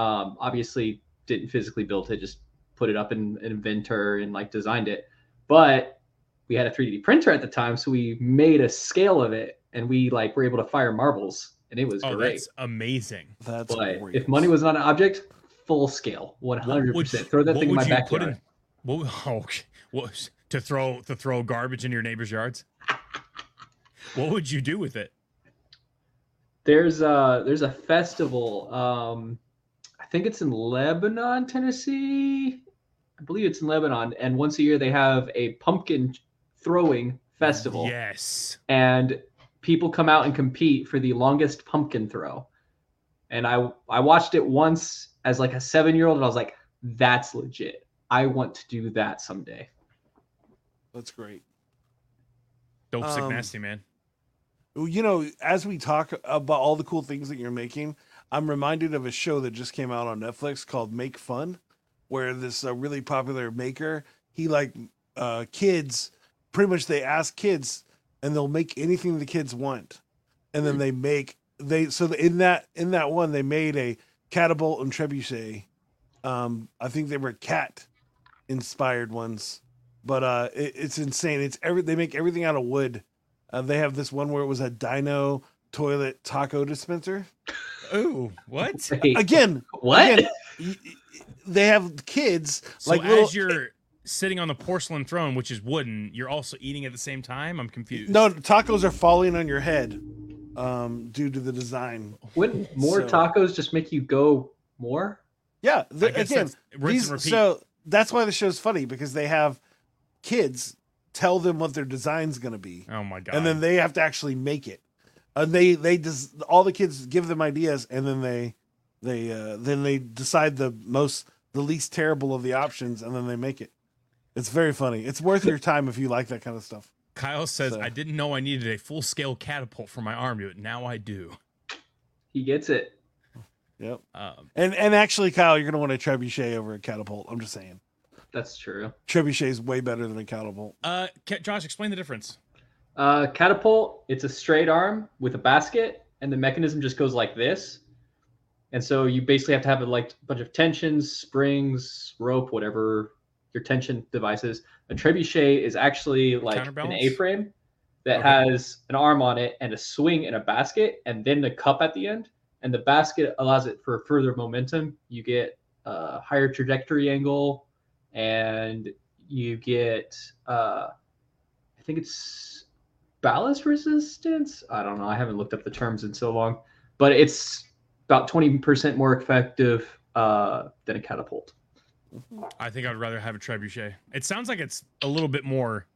Um, obviously, didn't physically build it, just put it up in an inventor and like designed it. But we had a 3D printer at the time, so we made a scale of it, and we like were able to fire marbles, and it was Oh, great. that's amazing. that's But great. if money was not an object, full scale, one hundred would percent. you- Throw that thing in my backyard. in- What? [LAUGHS] Oh, okay. what to throw to throw garbage in your neighbor's yards? What would you do with it? There's a there's a festival. Um, I think it's in Lebanon, Tennessee. I believe it's in Lebanon, and once a year they have a pumpkin throwing festival, Yes. and people come out and compete for the longest pumpkin throw. And I I watched it once as like a seven year old, and I was like, that's legit. I want to do that someday. that's great. Dope sick Um, nasty man. You know, as we talk about all the cool things that you're making, I'm reminded of a show that just came out on Netflix called Make Fun, where this uh, really popular maker, he like uh, kids, pretty much they ask kids and they'll make anything the kids want. And then they make they so in that in that one they made a catapult and trebuchet. Um, I think they were cat inspired ones, but uh, it, it's insane. It's every they make everything out of wood. Uh, they have this one where it was a dino toilet taco dispenser. [LAUGHS] Oh, what? [LAUGHS] Wait, Again, what? again, y- y- they have kids So like as little. you're sitting on the porcelain throne, which is wooden, you're also eating at the same time. I'm confused. No, tacos are falling on your head um, due to the design. Wouldn't more So- tacos just make you go more? Yeah, the, again, these, so that's why the show's funny because they have kids tell them what their design's going to be. oh my god. and then they have to actually make it. And they they just all the kids give them ideas, and then they they uh, then they decide the most the least terrible of the options, and then they make it. It's very funny. It's worth your time if you like that kind of stuff. Kyle says, so- "I didn't know I needed a full scale catapult for my arm but. Now I do." He gets it. Yep. Um, And and actually, Kyle, you're gonna want a trebuchet over a catapult. I'm just saying, That's true. trebuchet is way better than a catapult. uh, Josh, explain the difference. Uh, catapult, it's a straight arm with a basket, and the mechanism just goes like this. And so you basically have to have a like bunch of tensions, springs, rope, whatever your tension device is. A trebuchet is actually like an A-frame that Okay. has an arm on it and a swing and a basket, and then the cup at the end. And the basket allows it for further momentum. You get a higher trajectory angle, and you get uh, I think it's ballast resistance. I don't know. I haven't looked up the terms in so long, but it's about twenty percent more effective uh, than a catapult. I think I'd rather have a trebuchet. It sounds like it's a little bit more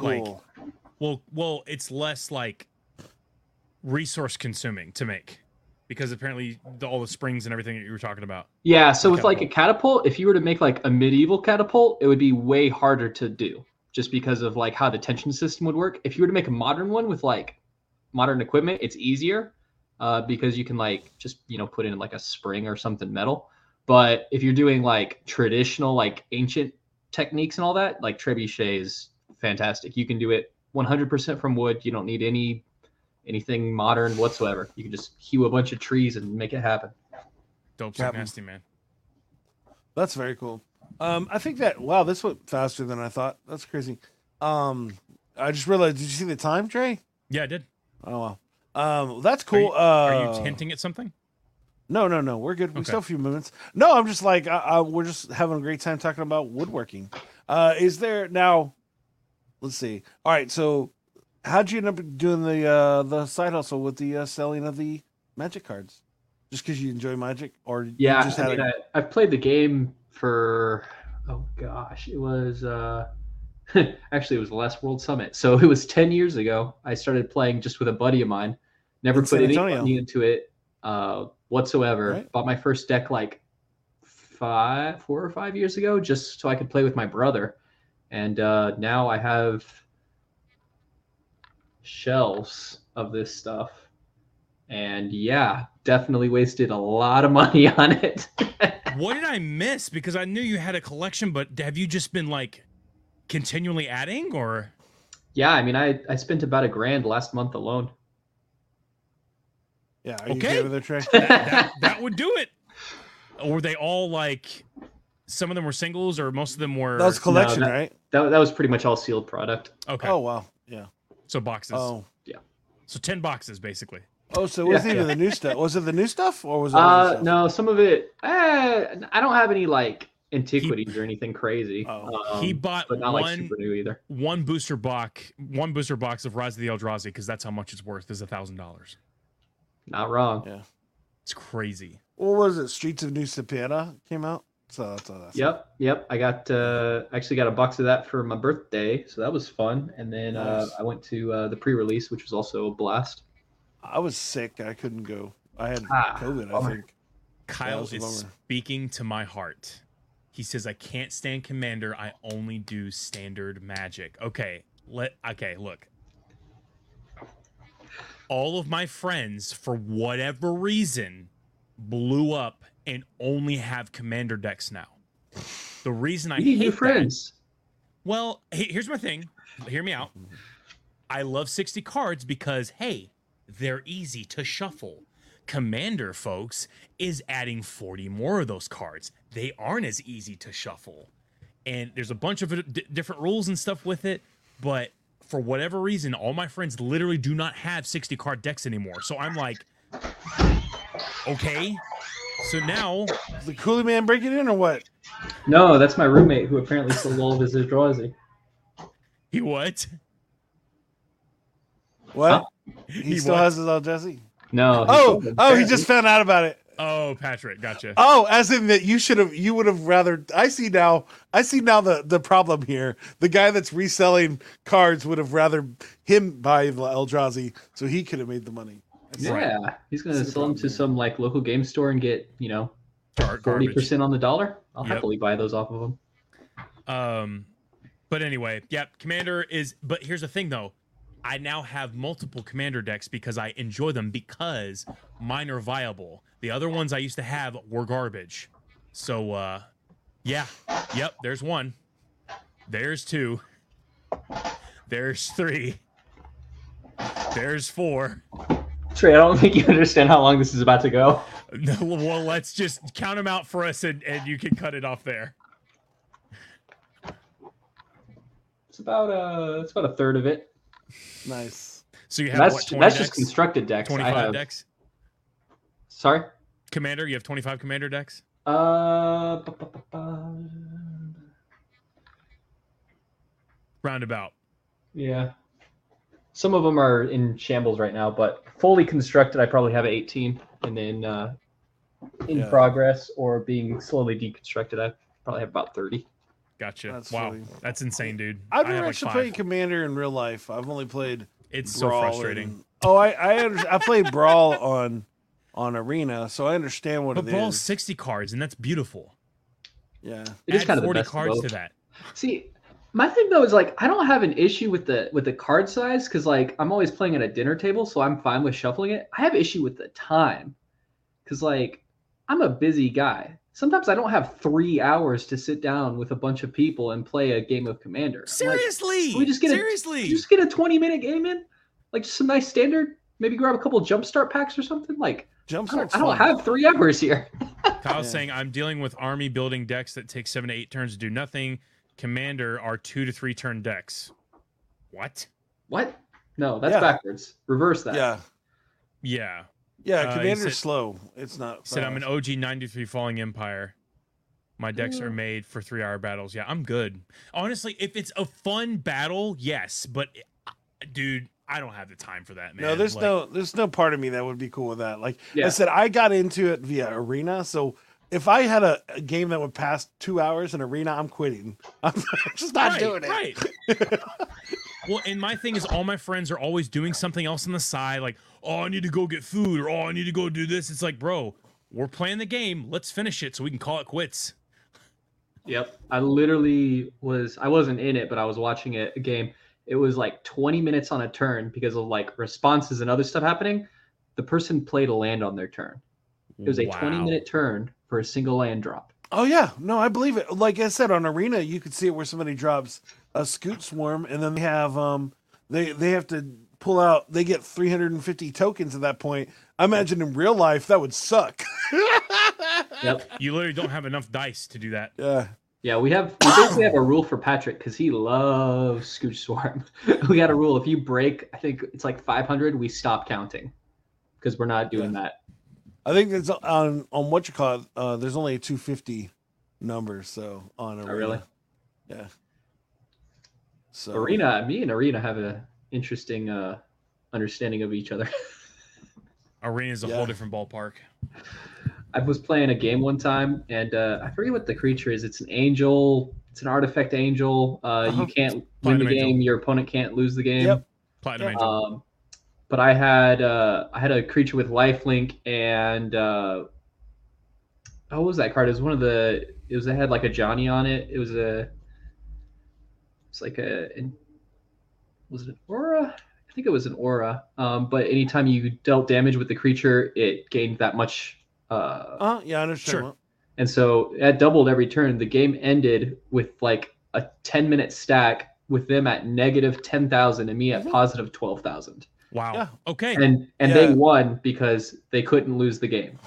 like Cool. well well it's less like resource consuming to make because apparently the, all the springs and everything that you were talking about. Yeah. So with like a Catapult. catapult, if you were to make like a medieval catapult, it would be way harder to do just because of like how the tension system would work. If you were to make a modern one with like modern equipment, it's easier uh, because you can like just you know put in like a spring or something metal. But if you're doing like traditional like ancient techniques and all that, like trebuchet is fantastic. You can do it 100% from wood. You don't need any anything modern whatsoever. You can just hew a bunch of trees and make it happen. Dope Captain. nasty man. That's very cool. Um, I think that wow, this went faster than I thought. That's crazy. Um, I just realized. Did you see the time, Trey? Yeah, I did. Oh wow. Um, that's Are cool. you, uh, are you hinting at something? No, no, no. We're good. We Okay. still have a few minutes. No, I'm just like I, I, we're just having a great time talking about woodworking. Uh, is there now? Let's see. All right. So, how'd you end up doing the uh, the side hustle with the uh, selling of the magic cards? Just because you enjoy magic, or you Yeah, just I had mean, a, I, I've played the game for oh gosh, it was uh [LAUGHS] actually it was the last World Summit, so it was ten years ago. I started playing just with a buddy of mine. Never In put any money into it uh, whatsoever. Right. Bought my first deck like five, four or five years ago, just so I could play with my brother. And uh, now I have shelves of this stuff. And yeah, definitely wasted a lot of [LAUGHS] money on it. What did I miss? Because I knew you had a collection, but have you just been like continually adding or yeah, I mean, I, I spent about a grand last month alone. yeah. Are Okay. good with it, that, that, that would do it? Or were they all like some of them were singles or most of them were That was collection, that- right? That, that was pretty much all sealed product. okay. Oh wow. Yeah. So boxes. Oh. Yeah so 10 boxes basically. Oh, so it wasn't Yeah. even the new stuff. Was it the new stuff, or was it? Uh, stuff? no, some of it, eh, I don't have any like antiquities or anything crazy. Oh. he um, bought but not like one super new either. one booster box, one booster box of Rise of the Eldrazi because that's how much it's worth is a thousand dollars. Not wrong. Yeah. It's crazy. What was it? Streets of New Capenna came out. So that's all that's. Yep, yep. I got uh, actually got a box of that for my birthday, so that was fun. And then uh, I went to uh, the pre-release, which was also a blast. I was sick. I couldn't go. I had Ah, COVID. I think. Kyle is bummer. speaking to my heart. He says I can't stand commander. I only do standard magic. Okay, let okay, look. All of my friends for whatever reason blew up and only have commander decks now. The reason I You need hate new that- friends. well, he- here's my thing. Hear me out. I love 60 cards because, hey, they're easy to shuffle. Commander, folks, is adding 40 more of those cards. They aren't as easy to shuffle. And there's a bunch of d- different rules and stuff with it. But for whatever reason, all my friends literally do not have 60 card decks anymore. So I'm like, okay. So now Is the Coolie Man breaking in or what? No, that's my roommate who apparently sold all of his Eldrazi. he what? What? He He still what? has his old Jesse. No. Oh, oh, he just found out about it. Oh, Patrick, gotcha. Oh, as in that you should have, you would have rather. I see now. I see now the the problem here. The guy that's reselling cards would have rather him buy the Eldrazi, so he could have made the money. Yeah, he's gonna That's the sell them to problem. some like local game store and get you know forty percent on the dollar. I'll Yep. happily buy those off of them. Um, but anyway, yeah, Commander is. But here's the thing, though. I now have multiple Commander decks because I enjoy them because mine are viable. The other ones I used to have were garbage. So, uh, yeah, yep. There's one. There's two. There's three. There's four. Trey, I don't [LAUGHS] think you understand how long this is about to go. [LAUGHS] No, well, let's just count them out for us, and, and you can cut it off there. It's about uh it's about a third of it. Nice. So you have That's what, that's decks? just constructed decks. 25 decks. Sorry. Commander, you have 25 commander decks. Uh, bu- bu- bu- bu- Roundabout. yeah. Some of them are in shambles right now, but fully constructed, I probably have 18, and then uh, in Yeah. progress or being slowly deconstructed, I probably have about 30. Gotcha. That's wow, funny. that's insane, dude. I've I never have like actually played Commander in real life. I've only played It's so frustrating. and- oh, I I, under, I played Brawl on on Arena, so I understand what But it Brawl's is. 60 cards, and that's beautiful. Yeah. It is Add kind of the 40 best of cards to that. See, my thing though is like I don't have an issue with the with the card size because like I'm always playing at a dinner table, so I'm fine with shuffling it. I have issue with the time because like I'm a busy guy. Sometimes I don't have three hours to sit down with a bunch of people and play a game of Commander. I'm like, Seriously? we just get a- Seriously? just get a 20 minute game in, like just some nice standard. Maybe grab a couple jumpstart packs or something. Like jumpstart. I don't, I don't have three hours here. [LAUGHS] Kyle's Yeah. saying I'm dealing with army building decks that take seven to eight turns to do nothing. Commander are two to three turn decks. What? What? No, that's Yeah. backwards. Reverse that. Yeah. Yeah. Yeah, Uh, Commander's said- slow. It's not. Said I'm an. OG 93 Falling Empire. My decks are Mm. made for three hour battles. Yeah, I'm good. Honestly, if it's a fun battle, yes. But, uh, dude, I don't have the time for that, man. No, there's Like, no there's no part of me that would be cool with that. Like Yeah. I said, I got into it via Arena, so if I had a, a game that would pass two hours in Arena, I'm quitting. [LAUGHS] I'm just not right, doing it. Right. [LAUGHS] well, and my thing is, all my friends are always doing something else on the side, like, oh, I need to go get food, or oh, I need to go do this. It's like, bro, we're playing the game. Let's finish it so we can call it quits. Yep. I literally was I wasn't in it, but I was watching it a game. It was like 20 minutes on a turn because of like responses and other stuff happening. The person played a land on their turn. It was a 20 minute turn for a single land drop. Oh yeah, no, I believe it. Like I said on Arena, you could see it where somebody drops a Scute Swarm, and then they have um they they have to pull out. They get 350 tokens at that point. I imagine in real life that would suck. [LAUGHS] Yep. You literally don't have enough dice to do that. yeah. Yeah, we have we basically have a rule for Patrick because he loves Scute Swarm. [LAUGHS] we got a rule if you break, I think it's like 500, we stop counting because we're not doing that. I think it's on on what you call it. Uh, there's only a 250 number, so on a Oh, really? Yeah. So Arena, me and Arena have an interesting uh, understanding of each other. [LAUGHS] Arena is a Yeah. whole different ballpark. I was playing a game one time, and uh, I forget what the creature is. It's an angel. It's an artifact angel. Uh, Uh-huh. You can't win the game. angel. Your opponent can't lose the game. Yep. Platinum Yeah. Angel. Um, but I had uh, I had a creature with lifelink, and uh, oh, what was that card? It was one of the. It was it had like a Johnny on it. It was a. It's like a. Was it an aura? I think it was an aura. Um, but anytime you dealt damage with the creature, it gained that much. Uh, Uh, yeah, I understand. Sure. and so that doubled every turn. The game ended with like a 10 minute stack with them at negative 10,000 and me at Mhm. positive 12,000. wow. yeah. Okay. And and Yeah. they won because they couldn't lose the game.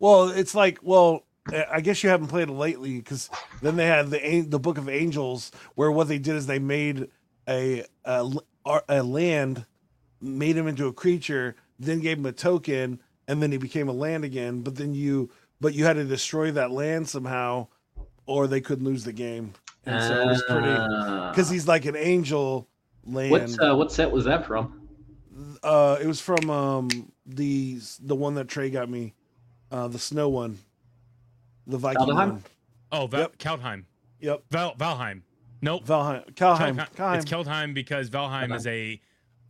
Well, it's like, well, I guess you haven't played it lately because then they had the the Book of Angels, where what they did is they made a a, a land, made him into a creature, then gave him a token, and then he became a land again. But then you, but you had to destroy that land somehow, or they couldn't lose the game. And so it was pretty Ah. because he's like an angel land. what uh, what set was that from? Uh, it was from um the the one that Trey got me, uh, the snow one, the Viking Kaldheim? one. oh, Val- Yep. Kaldheim. Yep, Val- Valheim. Nope. Valheim, Kalheim, Keldheim. Kalheim. It's Keldheim because Valheim Valheim. is a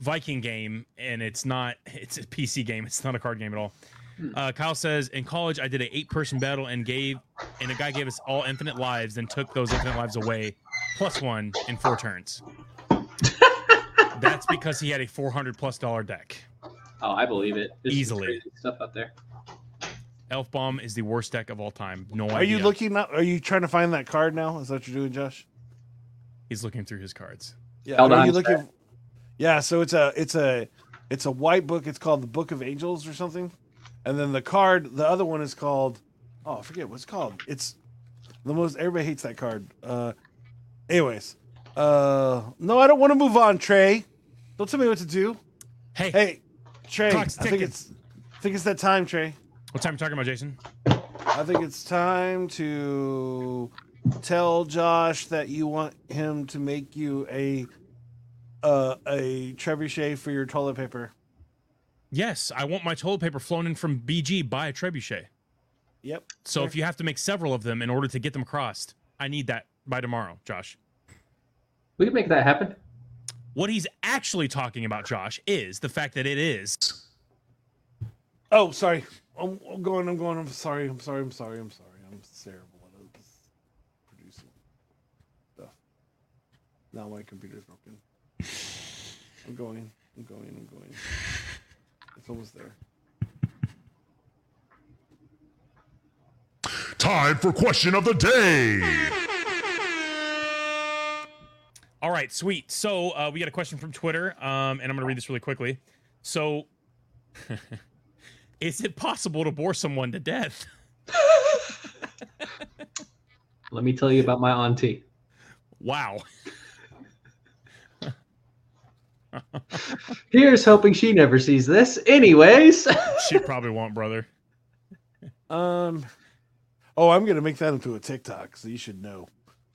Viking game and it's not. It's a PC game. It's not a card game at all. Hmm. Uh, Kyle says in college I did an eight-person battle and gave, and a guy gave us all infinite lives, then took those infinite lives away, plus one in four turns. [LAUGHS] That's because he had a four hundred plus dollar deck. Oh, I believe it. There's some Easily. crazy stuff out there. Elf Bomb is the worst deck of all time. No Are idea. you looking up? Are you trying to find that card now? Is that what you're doing, Josh? He's looking through his cards. Yeah. Kaldheim's Are you looking? Yeah. So it's a it's a It's a white book. It's called the Book of Angels or something. And then the card, the other one is called. Oh, I forget what it's called. It's the most. Everybody hates that card. Uh, anyways, uh, no, I don't want to move on, Trey. Don't tell me what to do. Hey, Hey, Trey. I think it's. I think it's that time, Trey. What time are you talking about, Jason? I think it's time to tell Josh that you want him to make you a uh, a trebuchet for your toilet paper. Yes, I want my toilet paper flown in from BG by a trebuchet. Yep. So if you have to make several of them in order to get them crossed, I need that by tomorrow, Josh. We can make that happen. What he's actually talking about, Josh, is the fact that it is. Oh, sorry. I'm, I'm going. I'm going. I'm sorry. I'm sorry. I'm sorry. I'm sorry. I'm terrible at this producing stuff. Now my computer's broken. I'm going. I'm going. I'm going. It's almost there. Time for question of the day. All right, sweet. So uh, we got a question from Twitter, um, and I'm going to read this really quickly. So, [LAUGHS] is it possible to bore someone to death? [LAUGHS] Let me tell you about my auntie. Wow. [LAUGHS] Here's hoping she never sees this. Anyways, [LAUGHS] She probably won't, brother. Um. Oh, I'm gonna make that into a TikTok, so you should know.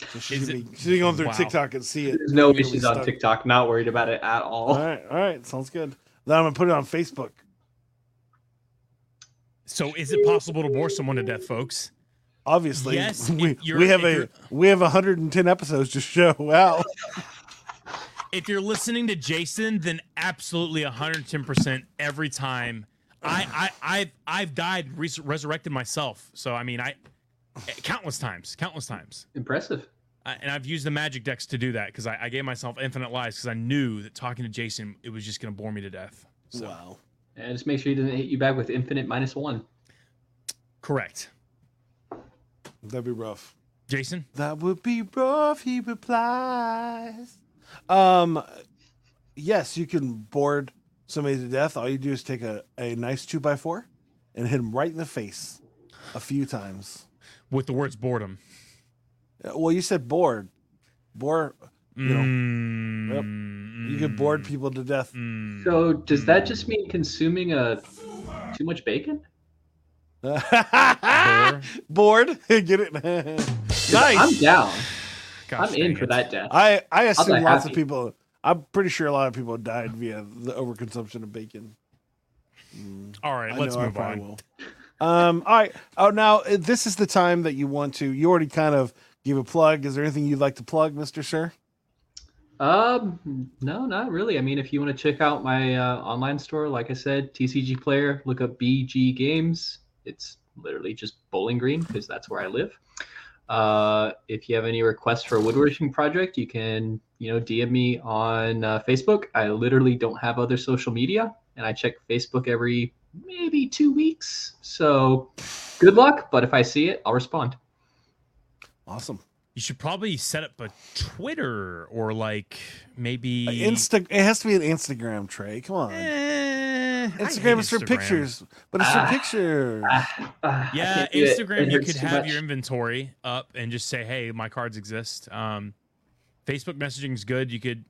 So she Is should be, she can on through Wow. TikTok and see it. there's no Really issues on. TikTok. Not worried about it at all. All right, all right, sounds good. Then I'm gonna put it on Facebook. So, is it possible to bore someone to death, folks? Obviously, Yes, [LAUGHS] we, you're- we have a you're- we have 110 episodes to show [LAUGHS] out. If you're listening to Jason, then absolutely 110% every time. I, I, I've, I've died, res- resurrected myself. So, I mean, I countless times, countless times. Impressive. I, and I've used the magic decks to do that because I, I gave myself infinite lives because I knew that talking to Jason, it was just going to bore me to death. So, Wow. And just make sure he doesn't hit you back with infinite minus one. correct. That'd be rough. Jason? That would be rough. He replies. Um, yes, you can board somebody to death. All you do is take a, a nice two by four and hit him right in the face a few times. With the words boredom. Uh, Well, you said bored. Bore. You know, Mm, You could board people to death. mm. So does that just mean consuming a too much bacon? bored. [LAUGHS] [LAUGHS] Get it? nice. I'm down. Gosh I'm in dang for it. that death. I I assume die lots of people. I'm pretty sure a lot of people died via the overconsumption of bacon. Mm, All right, I let's move on. will. Um. All right. Oh, now uh, this is the time that you want to. You already kind of give a plug. Is there anything you'd like to plug, Mister Sir? Um, no, not really. I mean, if you want to check out my uh, online store, like I said, TCGplayer, look up BG Games. It's literally just Bowling Green because that's where I live. Uh, if you have any requests for a woodworking project, you can, you know, DM me on uh, Facebook. I literally don't have other social media, and I check Facebook every maybe two weeks. So, good luck. But if I see it, I'll respond. Awesome. You should probably set up a Twitter or like maybe Insta. It has to be an Instagram. Trey, come on. Eh, I hate Instagram is for Instagram. pictures, but it's Ah. for pictures. Ah, I Yeah, can't do it. Instagram you could have much. your inventory up and just say, "Hey, my cards exist." Um, Facebook messaging is good. You could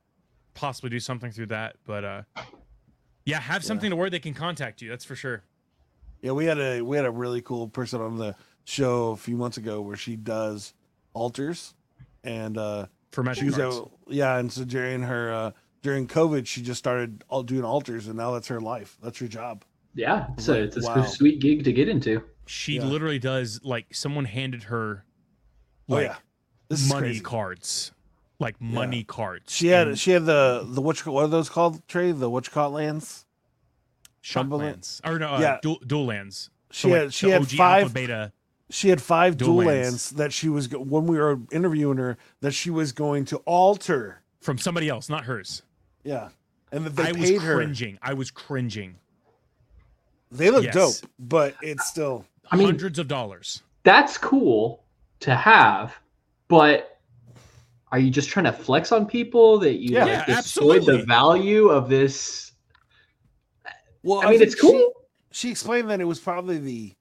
possibly do something through that, but uh, yeah, have something to where they can contact you. That's for sure. Yeah, we had a we had a really cool person on the show a few months ago where she does altars, and uh, For magic she's cards. a, yeah, and so during her uh, during COVID, she just started all doing altars, and now that's her life. That's her job. Yeah, so it's a Wow. sweet gig to get into. she yeah. literally does like someone handed her Oh like yeah, this money crazy. cards, like money cards. She had and she had the the what you- what are those called? Trey the what you call lands. shock lands or no, uh, Yeah. dual, dual lands. She So, like, had she the had OG alpha, five beta. She had five Dual dual lands. lands that she was when we were interviewing her that she was going to alter. from somebody else, not hers. Yeah, and that they I was paid her. cringing. I was cringing. They look Yes. dope, but it's still I mean, Hundreds of dollars. that's cool to have, but are you just trying to flex on people that you Yeah, like, destroyed absolutely. the value of this Well, I mean, think it's cool. She, she explained that it was probably the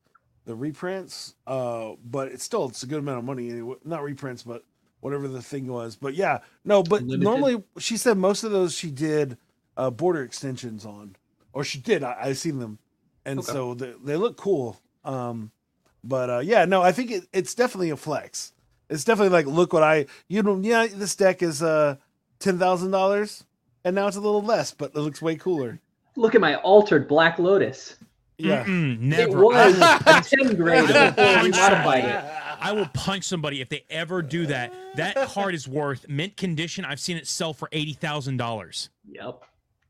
the reprints, uh, but it's still it's a good amount of money anyway. Not reprints, but whatever the thing was. But yeah, no. But Limited. normally she said most of those she did uh, border extensions on, or she did. I, I've seen them, and Okay. so they, they look cool. Um, but uh, yeah, no, I think it, it's definitely a flex. It's definitely like look what I you know yeah this deck is uh ten thousand dollars and now it's a little less, but it looks way cooler. Look at my altered Black Lotus. Yeah. Mm-mm, It never. was I, a 10 grade before we punch modified somebody. it. I will punch somebody if they ever do that. That card is worth mint condition. I've seen it sell for eighty thousand dollars. Yep.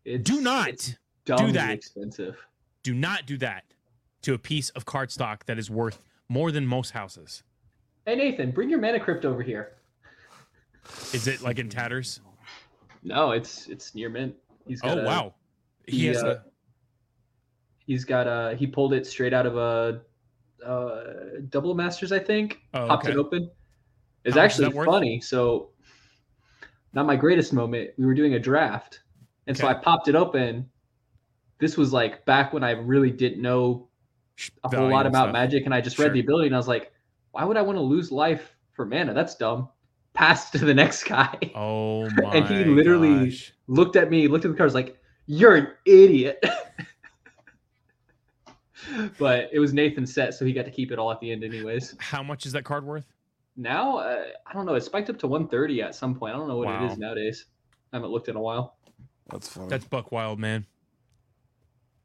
It's, Do not dumbly that. expensive. do not do that to a piece of card stock that is worth more than most houses. Hey Nathan, bring your mana crypt over here. Is it like in tatters? No, it's it's near mint. He's got Oh a, wow. He he, has uh, a He's got a he pulled it straight out of a uh, double masters, I think. Oh, Popped okay. it open. It's How actually worth? funny. So, not my greatest moment. We were doing a draft, and so I popped it open. This was like back when I really didn't know a whole lot about stuff. magic, and I just Sure. read the ability, and I was like, why would I want to lose life for mana? That's dumb. Pass to the [LAUGHS] next guy. Oh my And he literally- gosh. Looked at me, looked at the cards, like, you're an idiot. [LAUGHS] [LAUGHS] but it was Nathan's set, so he got to keep it all at the end, anyways. How much is that card worth? Now, uh, I don't know. It spiked up to 130 at some point. I don't know what it Wow. is nowadays. I haven't looked in a while. That's funny. That's Buck Wild, man.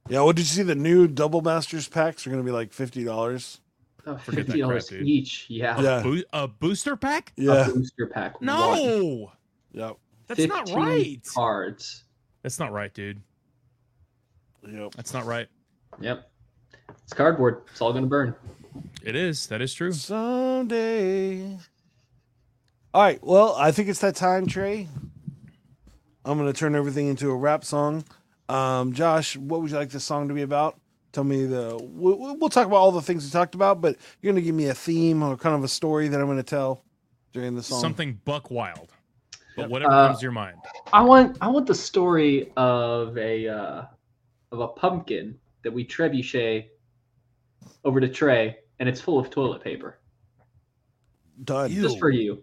yeah. Well, did you see the new double masters packs are going to be like fifty dollars? Oh, Forget $50 crap, each. Yeah. Yeah. Bo- a booster pack? Yeah. A booster pack. one. No, Yep. that's not right. Cards. That's not right, dude. Yep. That's not right. Yep. It's cardboard. It's all going to burn. It is. That is true. Someday. All right. Well, I think it's that time, Trey. I'm going to turn everything into a rap song. Um, Josh, what would you like this song to be about? Tell me the. We'll, we'll talk about all the things we talked about, but you're going to give me a theme or kind of a story that I'm going to tell during the song. Something Buck Wild. But whatever Uh, comes to your mind. I want I want the story of a uh, of a pumpkin that we trebuchet over to Trey, and it's full of toilet paper. done. Just for you.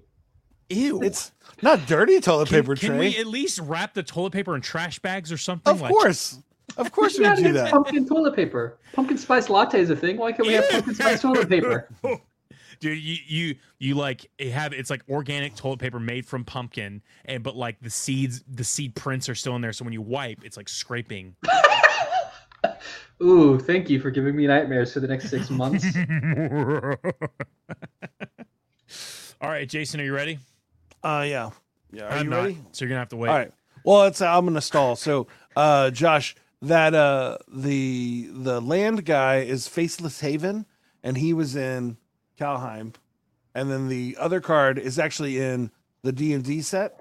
Ew. It's not dirty toilet can, paper, can Trey. we at least wrap the toilet paper in trash bags or something? of like, course. Of course we Yeah, would do it's that. Pumpkin toilet paper. Pumpkin spice latte is a thing. Why can't we have pumpkin spice toilet paper? [LAUGHS] Dude, you you you like have it's like organic toilet paper made from pumpkin, and but like the seeds, the seed prints are still in there. So when you wipe, it's like scraping. [LAUGHS] Ooh, thank you for giving me nightmares for the next six months. [LAUGHS] All right, Jason, are you ready? Uh, yeah. Yeah. Are I'm you not. ready? So you're gonna have to wait. All right. Well, it's I'm gonna stall. So, uh, Josh, that uh, the the land guy is Faceless Haven, and he was in Kaldheim, and then the other card is actually in the D and D set.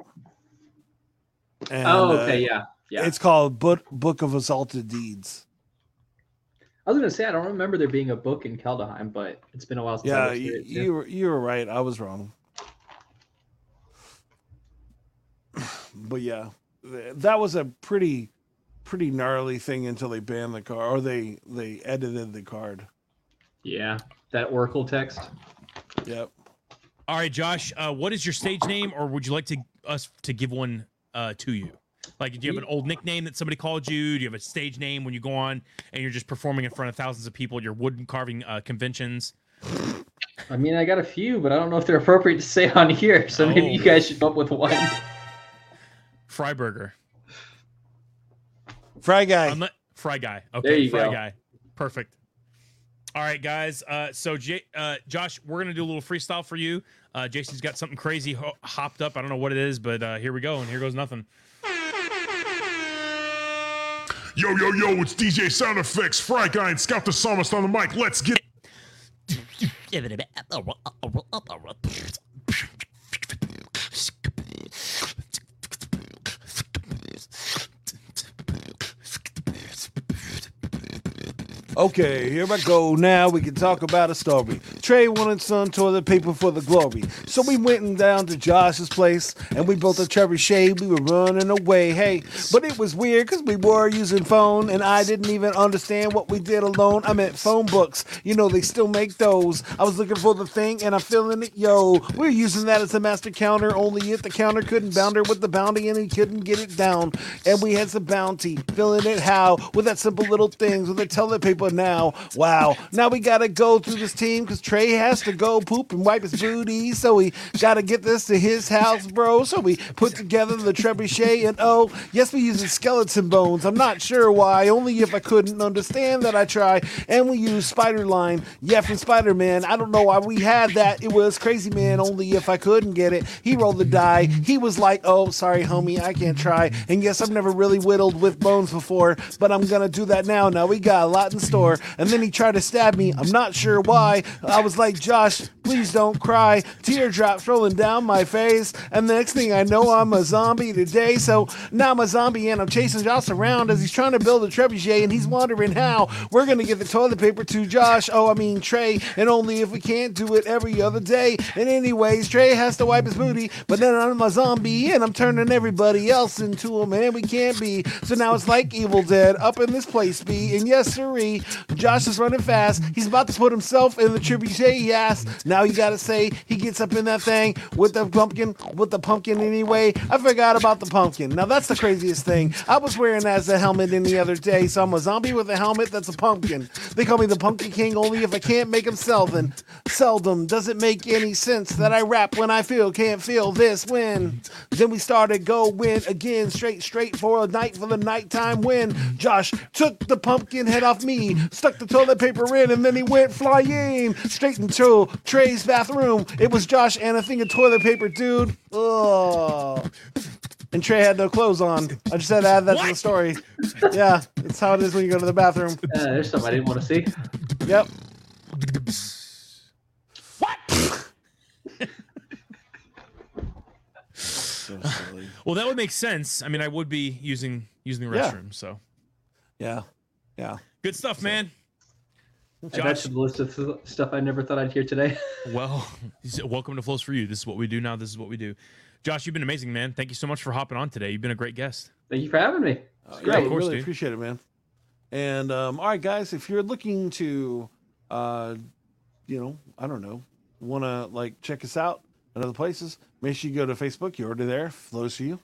And, oh, uh, okay, yeah, yeah. It's called Book Book of Exalted Deeds. I was gonna say I don't remember there being a book in Kaldheim, but it's been a while since I Yeah, looked you, it. too. you were you were right. I was wrong. [SIGHS] But yeah, that was a pretty pretty gnarly thing until they banned the card or they they edited the card. yeah, that Oracle text. Yep. All right, Josh. Uh, what is your stage name, or would you like to us to give one uh, to you? Like, do you have an old nickname that somebody called you? Do you have a stage name when you go on and you're just performing in front of thousands of people at your wood carving uh, conventions? I mean, I got a few, but I don't know if they're [LAUGHS] appropriate to say on here. So maybe Oh. you guys should come up with one. Fryburger. Fry guy. Unle- Fry guy. Okay, There you Fry go. guy. Perfect. All right, guys. Uh, so, J- uh, Josh, we're gonna do a little freestyle for you. Uh, Jason's got something crazy ho- hopped up. I don't know what it is, but uh, here we go, and here goes nothing. Yo, yo, yo, it's DJ Sound Effects, Fry Guy, and Scout the Psalmist on the mic. Let's get it. Okay, here I go. Now we can talk about a story. Trey wanted some toilet paper for the glory. So we went down to Josh's place and we built a trebuchet. We were running away. Hey, but it was weird because we were using phone and I didn't even understand what we did alone. I meant phone books. You know, they still make those. I was looking for the thing and I'm feeling it. Yo, we are using that as a master counter, only if the counter couldn't bound her with the bounty and he couldn't get it down. And we had some bounty, filling it how with that simple little things with the toilet paper now. Wow. Now we gotta go through this team because Trey has to go poop and wipe his booty. So we gotta get this to his house, bro. So we put together the trebuchet and oh, yes, we using skeleton bones. I'm not sure why. Only if I couldn't understand that I try. And we use spider line. Yeah, from Spider Man. I don't know why we had that. It was crazy man. Only if I couldn't get it. He rolled the die. He was like, oh, sorry, homie, I can't try. And yes, I've never really whittled with bones before, but I'm gonna do that now. Now we got a lot in store. And then he tried to stab me. I'm not sure why. I was like, Josh, please don't cry. Teardrops rolling down my face. And the next thing I know, I'm a zombie today. So now I'm a zombie and I'm chasing Josh around as he's trying to build a trebuchet and he's wondering how we're gonna get the toilet paper to Josh. Oh, I mean Trey, and only if we can't do it every other day. And anyways, Trey has to wipe his booty, but then I'm a zombie and I'm turning everybody else into a man we can't be. So now it's like Evil Dead up in this place, be. And yes, sirree, Josh is running fast. He's about to put himself in the trebuchet. Yes. Now you gotta say he gets up in that thing with the pumpkin, with the pumpkin anyway. I forgot about the pumpkin. Now that's the craziest thing. I was wearing that as a helmet in the other day, so I'm a zombie with a helmet that's a pumpkin. They call me the Pumpkin King only if I can't make them sell them. Seldom does it make any sense that I rap when I feel can't feel this win. Then we started going again, straight straight for a night for the nighttime win. Josh took the pumpkin head off me, stuck the toilet paper in, and then he went flying straight into Trey's bathroom. It was Josh and a thing of toilet paper, dude. Ugh. And Trey had no clothes on. I just had to add that to the story. Yeah, it's how it is when you go to the bathroom. Uh, there's something I didn't want to see. Yep. What? [LAUGHS] So silly. Well, that would make sense. I mean, I would be using using the Yeah. restroom. So Yeah. Yeah. good stuff, man. And Josh, that's the list of th- stuff I never thought I'd hear today. [LAUGHS] well, welcome to Flows for You. This is what we do now. This is what we do. Josh, you've been amazing, man. Thank you so much for hopping on today. You've been a great guest. Thank you for having me. Uh, great. yeah, Of course, really dude. appreciate it, man. And um, all right, guys, if you're looking to, uh, you know, I don't know, want to like check us out at other places, make sure you go to Facebook. You're already there, Flows for You,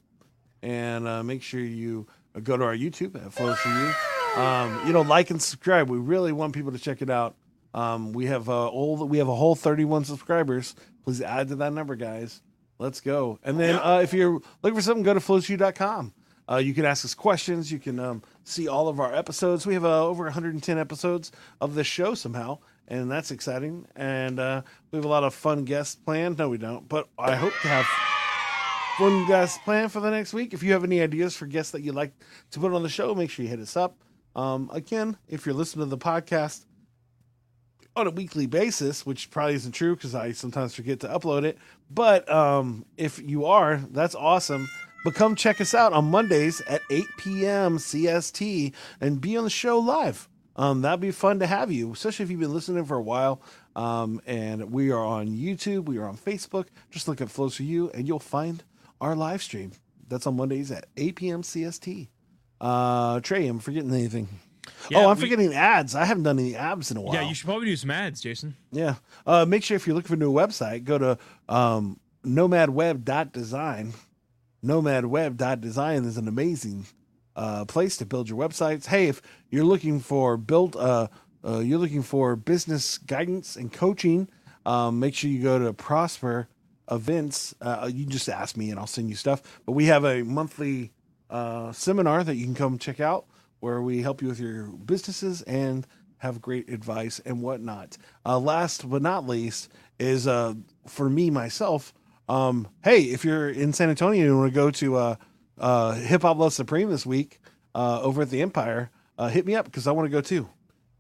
and uh, make sure you uh, go to our YouTube at Flows for You. Um, you know, like and subscribe. We really want people to check it out. Um, we have uh, all we have a whole 31 subscribers. Please add to that number, guys. Let's go. And then uh, if you're looking for something, go to flowshoe.com. Uh, you can ask us questions. You can um, see all of our episodes. We have uh, over 110 episodes of this show somehow, and that's exciting. And uh, we have a lot of fun guests planned. No, we don't, but I hope to have fun guests planned for the next week. If you have any ideas for guests that you'd like to put on the show, make sure you hit us up. Um, again, if you're listening to the podcast on a weekly basis, which probably isn't true because I sometimes forget to upload it. But um, if you are, that's awesome. But come check us out on Mondays at 8 p.m. CST and be on the show live. Um, that'd be fun to have you, especially if you've been listening for a while. Um, and we are on YouTube, we are on Facebook. Just look at Flows for You, and you'll find our live stream. That's on Mondays at 8 p.m. CST. Uh, Trey, I'm forgetting anything. Yeah, oh, I'm we- forgetting ads. I haven't done any ads in a while. Yeah, you should probably do some ads, Jason. Yeah. Uh, make sure if you're looking for a new website, go to um, nomadweb.design. Nomadweb.design is an amazing uh, place to build your websites. Hey, if you're looking for built, uh, uh, you're looking for business guidance and coaching, um, make sure you go to Prosper Events. Uh, you just ask me and I'll send you stuff. But we have a monthly uh, seminar that you can come check out where we help you with your businesses and have great advice and whatnot. Uh, last but not least is uh, for me myself. Um, hey, if you're in San Antonio and you want to go to uh, uh, Hip Hop Love Supreme this week uh, over at the Empire, uh, hit me up because I want to go too.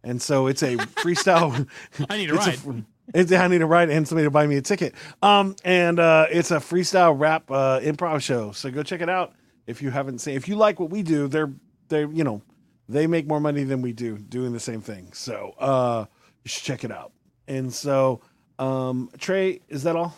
And so it's a [LAUGHS] freestyle. I need a ride. it's, I need a ride and somebody to buy me a ticket. Um, and uh, it's a freestyle rap uh, improv show. So go check it out if you haven't seen. If you like what we do, they're they're you know they make more money than we do doing the same thing. So uh, you should check it out. And so, um, Trey, is that all?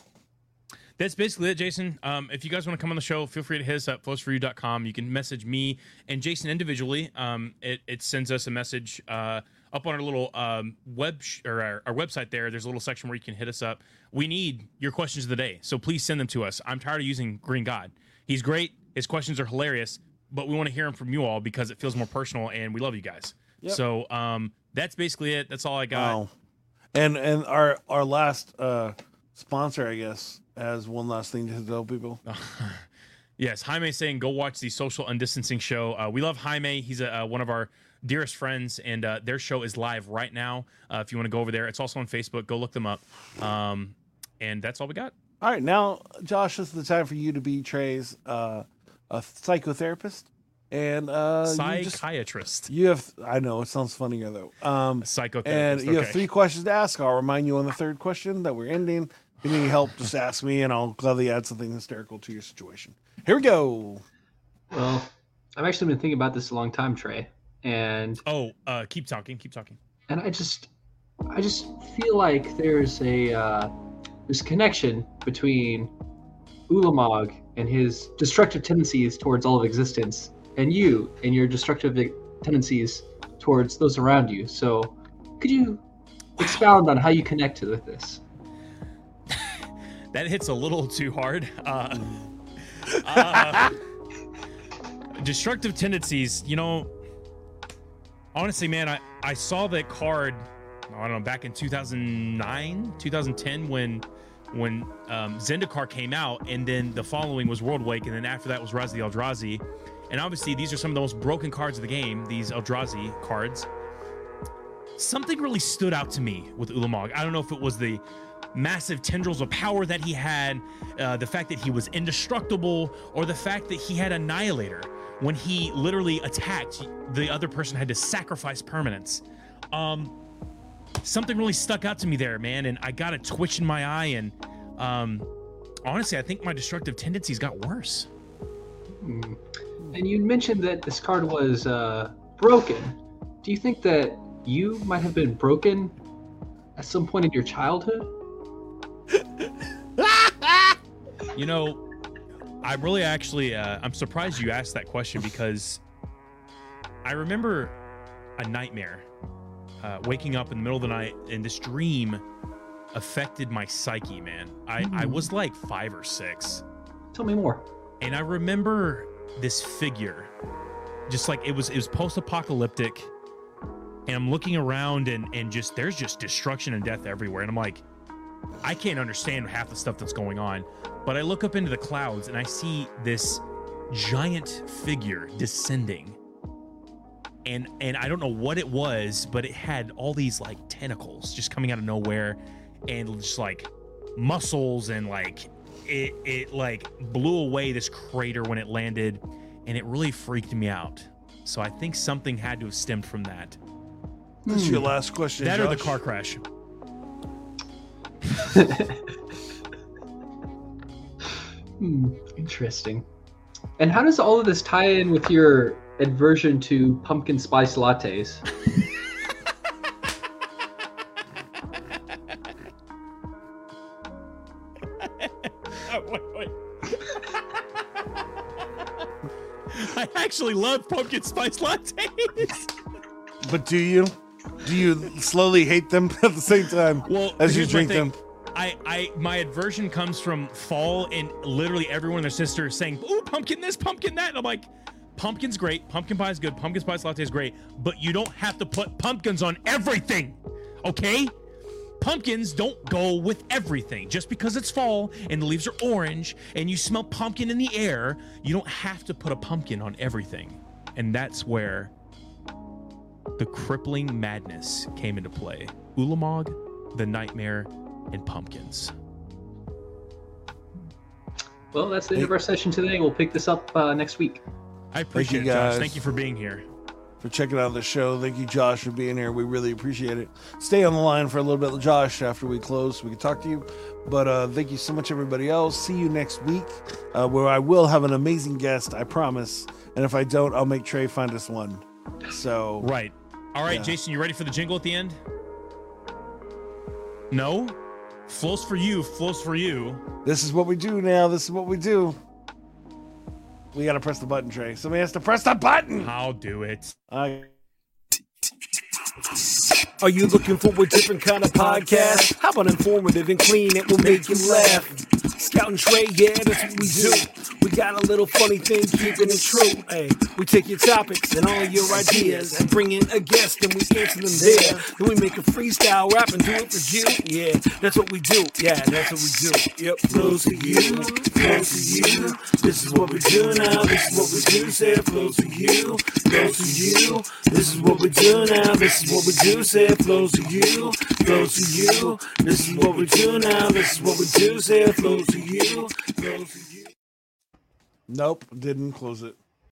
That's basically it, Jason. Um, if you guys want to come on the show, feel free to hit us up, flowsforyou.com. You can message me and Jason individually. Um, it, it sends us a message uh, up on our little um, web sh- or our, our website there. There's a little section where you can hit us up. We need your questions of the day, so please send them to us. I'm tired of using Green God. He's great. His questions are hilarious, but we want to hear them from you all because it feels more personal, and we love you guys. Yep. So um, that's basically it. That's all I got. Oh, and and our our last uh, sponsor, I guess, has one last thing to tell people. [LAUGHS] Yes, Jaime saying go watch the social undistancing show. Uh, we love Jaime. He's a, uh, one of our dearest friends, and uh, their show is live right now. Uh, if you want to go over there, it's also on Facebook. Go look them up. Um, and that's all we got. All right, now, Josh, this is the time for you to be Trey's uh, a psychotherapist, and uh, you, just, Psychiatrist, you have. I know it sounds funnier though. Um, psychotherapist. and you have three questions to ask. I'll remind you on the third question that we're ending. If you need help, just ask me, and I'll gladly add something hysterical to your situation. Here we go. Well, I've actually been thinking about this a long time, Trey, and Oh, uh, keep talking. Keep talking. and I just, I just feel like there's a uh, this connection between Ulamog and his destructive tendencies towards all of existence, and you and your destructive tendencies towards those around you. So, could you expound on how you connect with this? [LAUGHS] That hits a little too hard. Uh, uh, [LAUGHS] destructive tendencies. You know, honestly, man, I, I saw that card. I don't know back in 2009, 2010 when when um, Zendikar came out, and then the following was Worldwake, and then after that was Rise of the Eldrazi. And obviously, these are some of the most broken cards of the game. These Eldrazi cards. Something really stood out to me with Ulamog. I don't know if it was the massive tendrils of power that he had, uh, the fact that he was indestructible, or the fact that he had Annihilator. When he literally attacked, the other person had to sacrifice permanents. Um, something really stuck out to me there, man, and I got a twitch in my eye. And um, honestly, I think my destructive tendencies got worse. Hmm. And you mentioned that this card was uh, broken. Do you think that you might have been broken at some point in your childhood? [LAUGHS] You know, I really actually, uh, I'm surprised you asked that question because I remember a nightmare, uh, waking up in the middle of the night, and this dream affected my psyche, man. I, I was like five or six, Tell me more. and I remember this figure, just like it was, it was post-apocalyptic, and I'm looking around, and and just there's just destruction and death everywhere, and I'm like, I can't understand half the stuff that's going on. But I look up into the clouds and I see this giant figure descending. And and I don't know what it was, but it had all these like tentacles just coming out of nowhere and just like muscles and like it it like blew away this crater when it landed and it really freaked me out. So I think something had to have stemmed from that. This is your last question. That or the car crash. [LAUGHS] Hmm, interesting. And how does all of this tie in with your aversion to pumpkin spice lattes? Oh, [LAUGHS] wait, wait. [LAUGHS] I actually love pumpkin spice lattes. But do you? Do you slowly hate them [LAUGHS] at the same time Well, as you drink them? I, I, my aversion comes from fall and literally everyone and their sister is saying, "Ooh, pumpkin this, pumpkin that." And I'm like, "Pumpkin's great. Pumpkin pie is good. Pumpkin spice latte is great. But you don't have to put pumpkins on everything, okay?" Pumpkins don't go with everything. Just because it's fall and the leaves are orange and you smell pumpkin in the air, you don't have to put a pumpkin on everything. And that's where the crippling madness came into play. Ulamog, the nightmare, and pumpkins. Well, that's the end of our session today. We'll pick this up uh, next week. I appreciate you, it, Josh. guys. Thank you for being here. for checking out the show. Thank you, Josh, for being here. We really appreciate it. Stay on the line for a little bit, Josh, after we close so we can talk to you. But uh, thank you so much, everybody else. See you next week, uh, where I will have an amazing guest, I promise. And if I don't, I'll make Trey find us one. So Right. All right, Yeah. Jason, you ready for the jingle at the end? No? Flows for you, flows for you. this is what we do now. This is what we do. We gotta press the button, Trey. Somebody has to press the button. I'll do it. I- Are you looking for a different kind of podcast? How about informative and clean? It will make you laugh. Scout and Trey, yeah, that's what we do. We got a little funny thing, keeping it true. Hey, we take your topics and all your ideas and bring in a guest and we answer them there. Then we make a freestyle rap and do it for you. Yeah, that's what we do. Yeah, that's what we do. Yep, flows to you, flows to you. This is what we do now. This is what we do. Say flows to you, flows to you. This is what we do now. This is what we do. Say it flows to you, flows to you. This is what we do now. This is what we do. Say it flows to you, flows to you. Nope, didn't close it.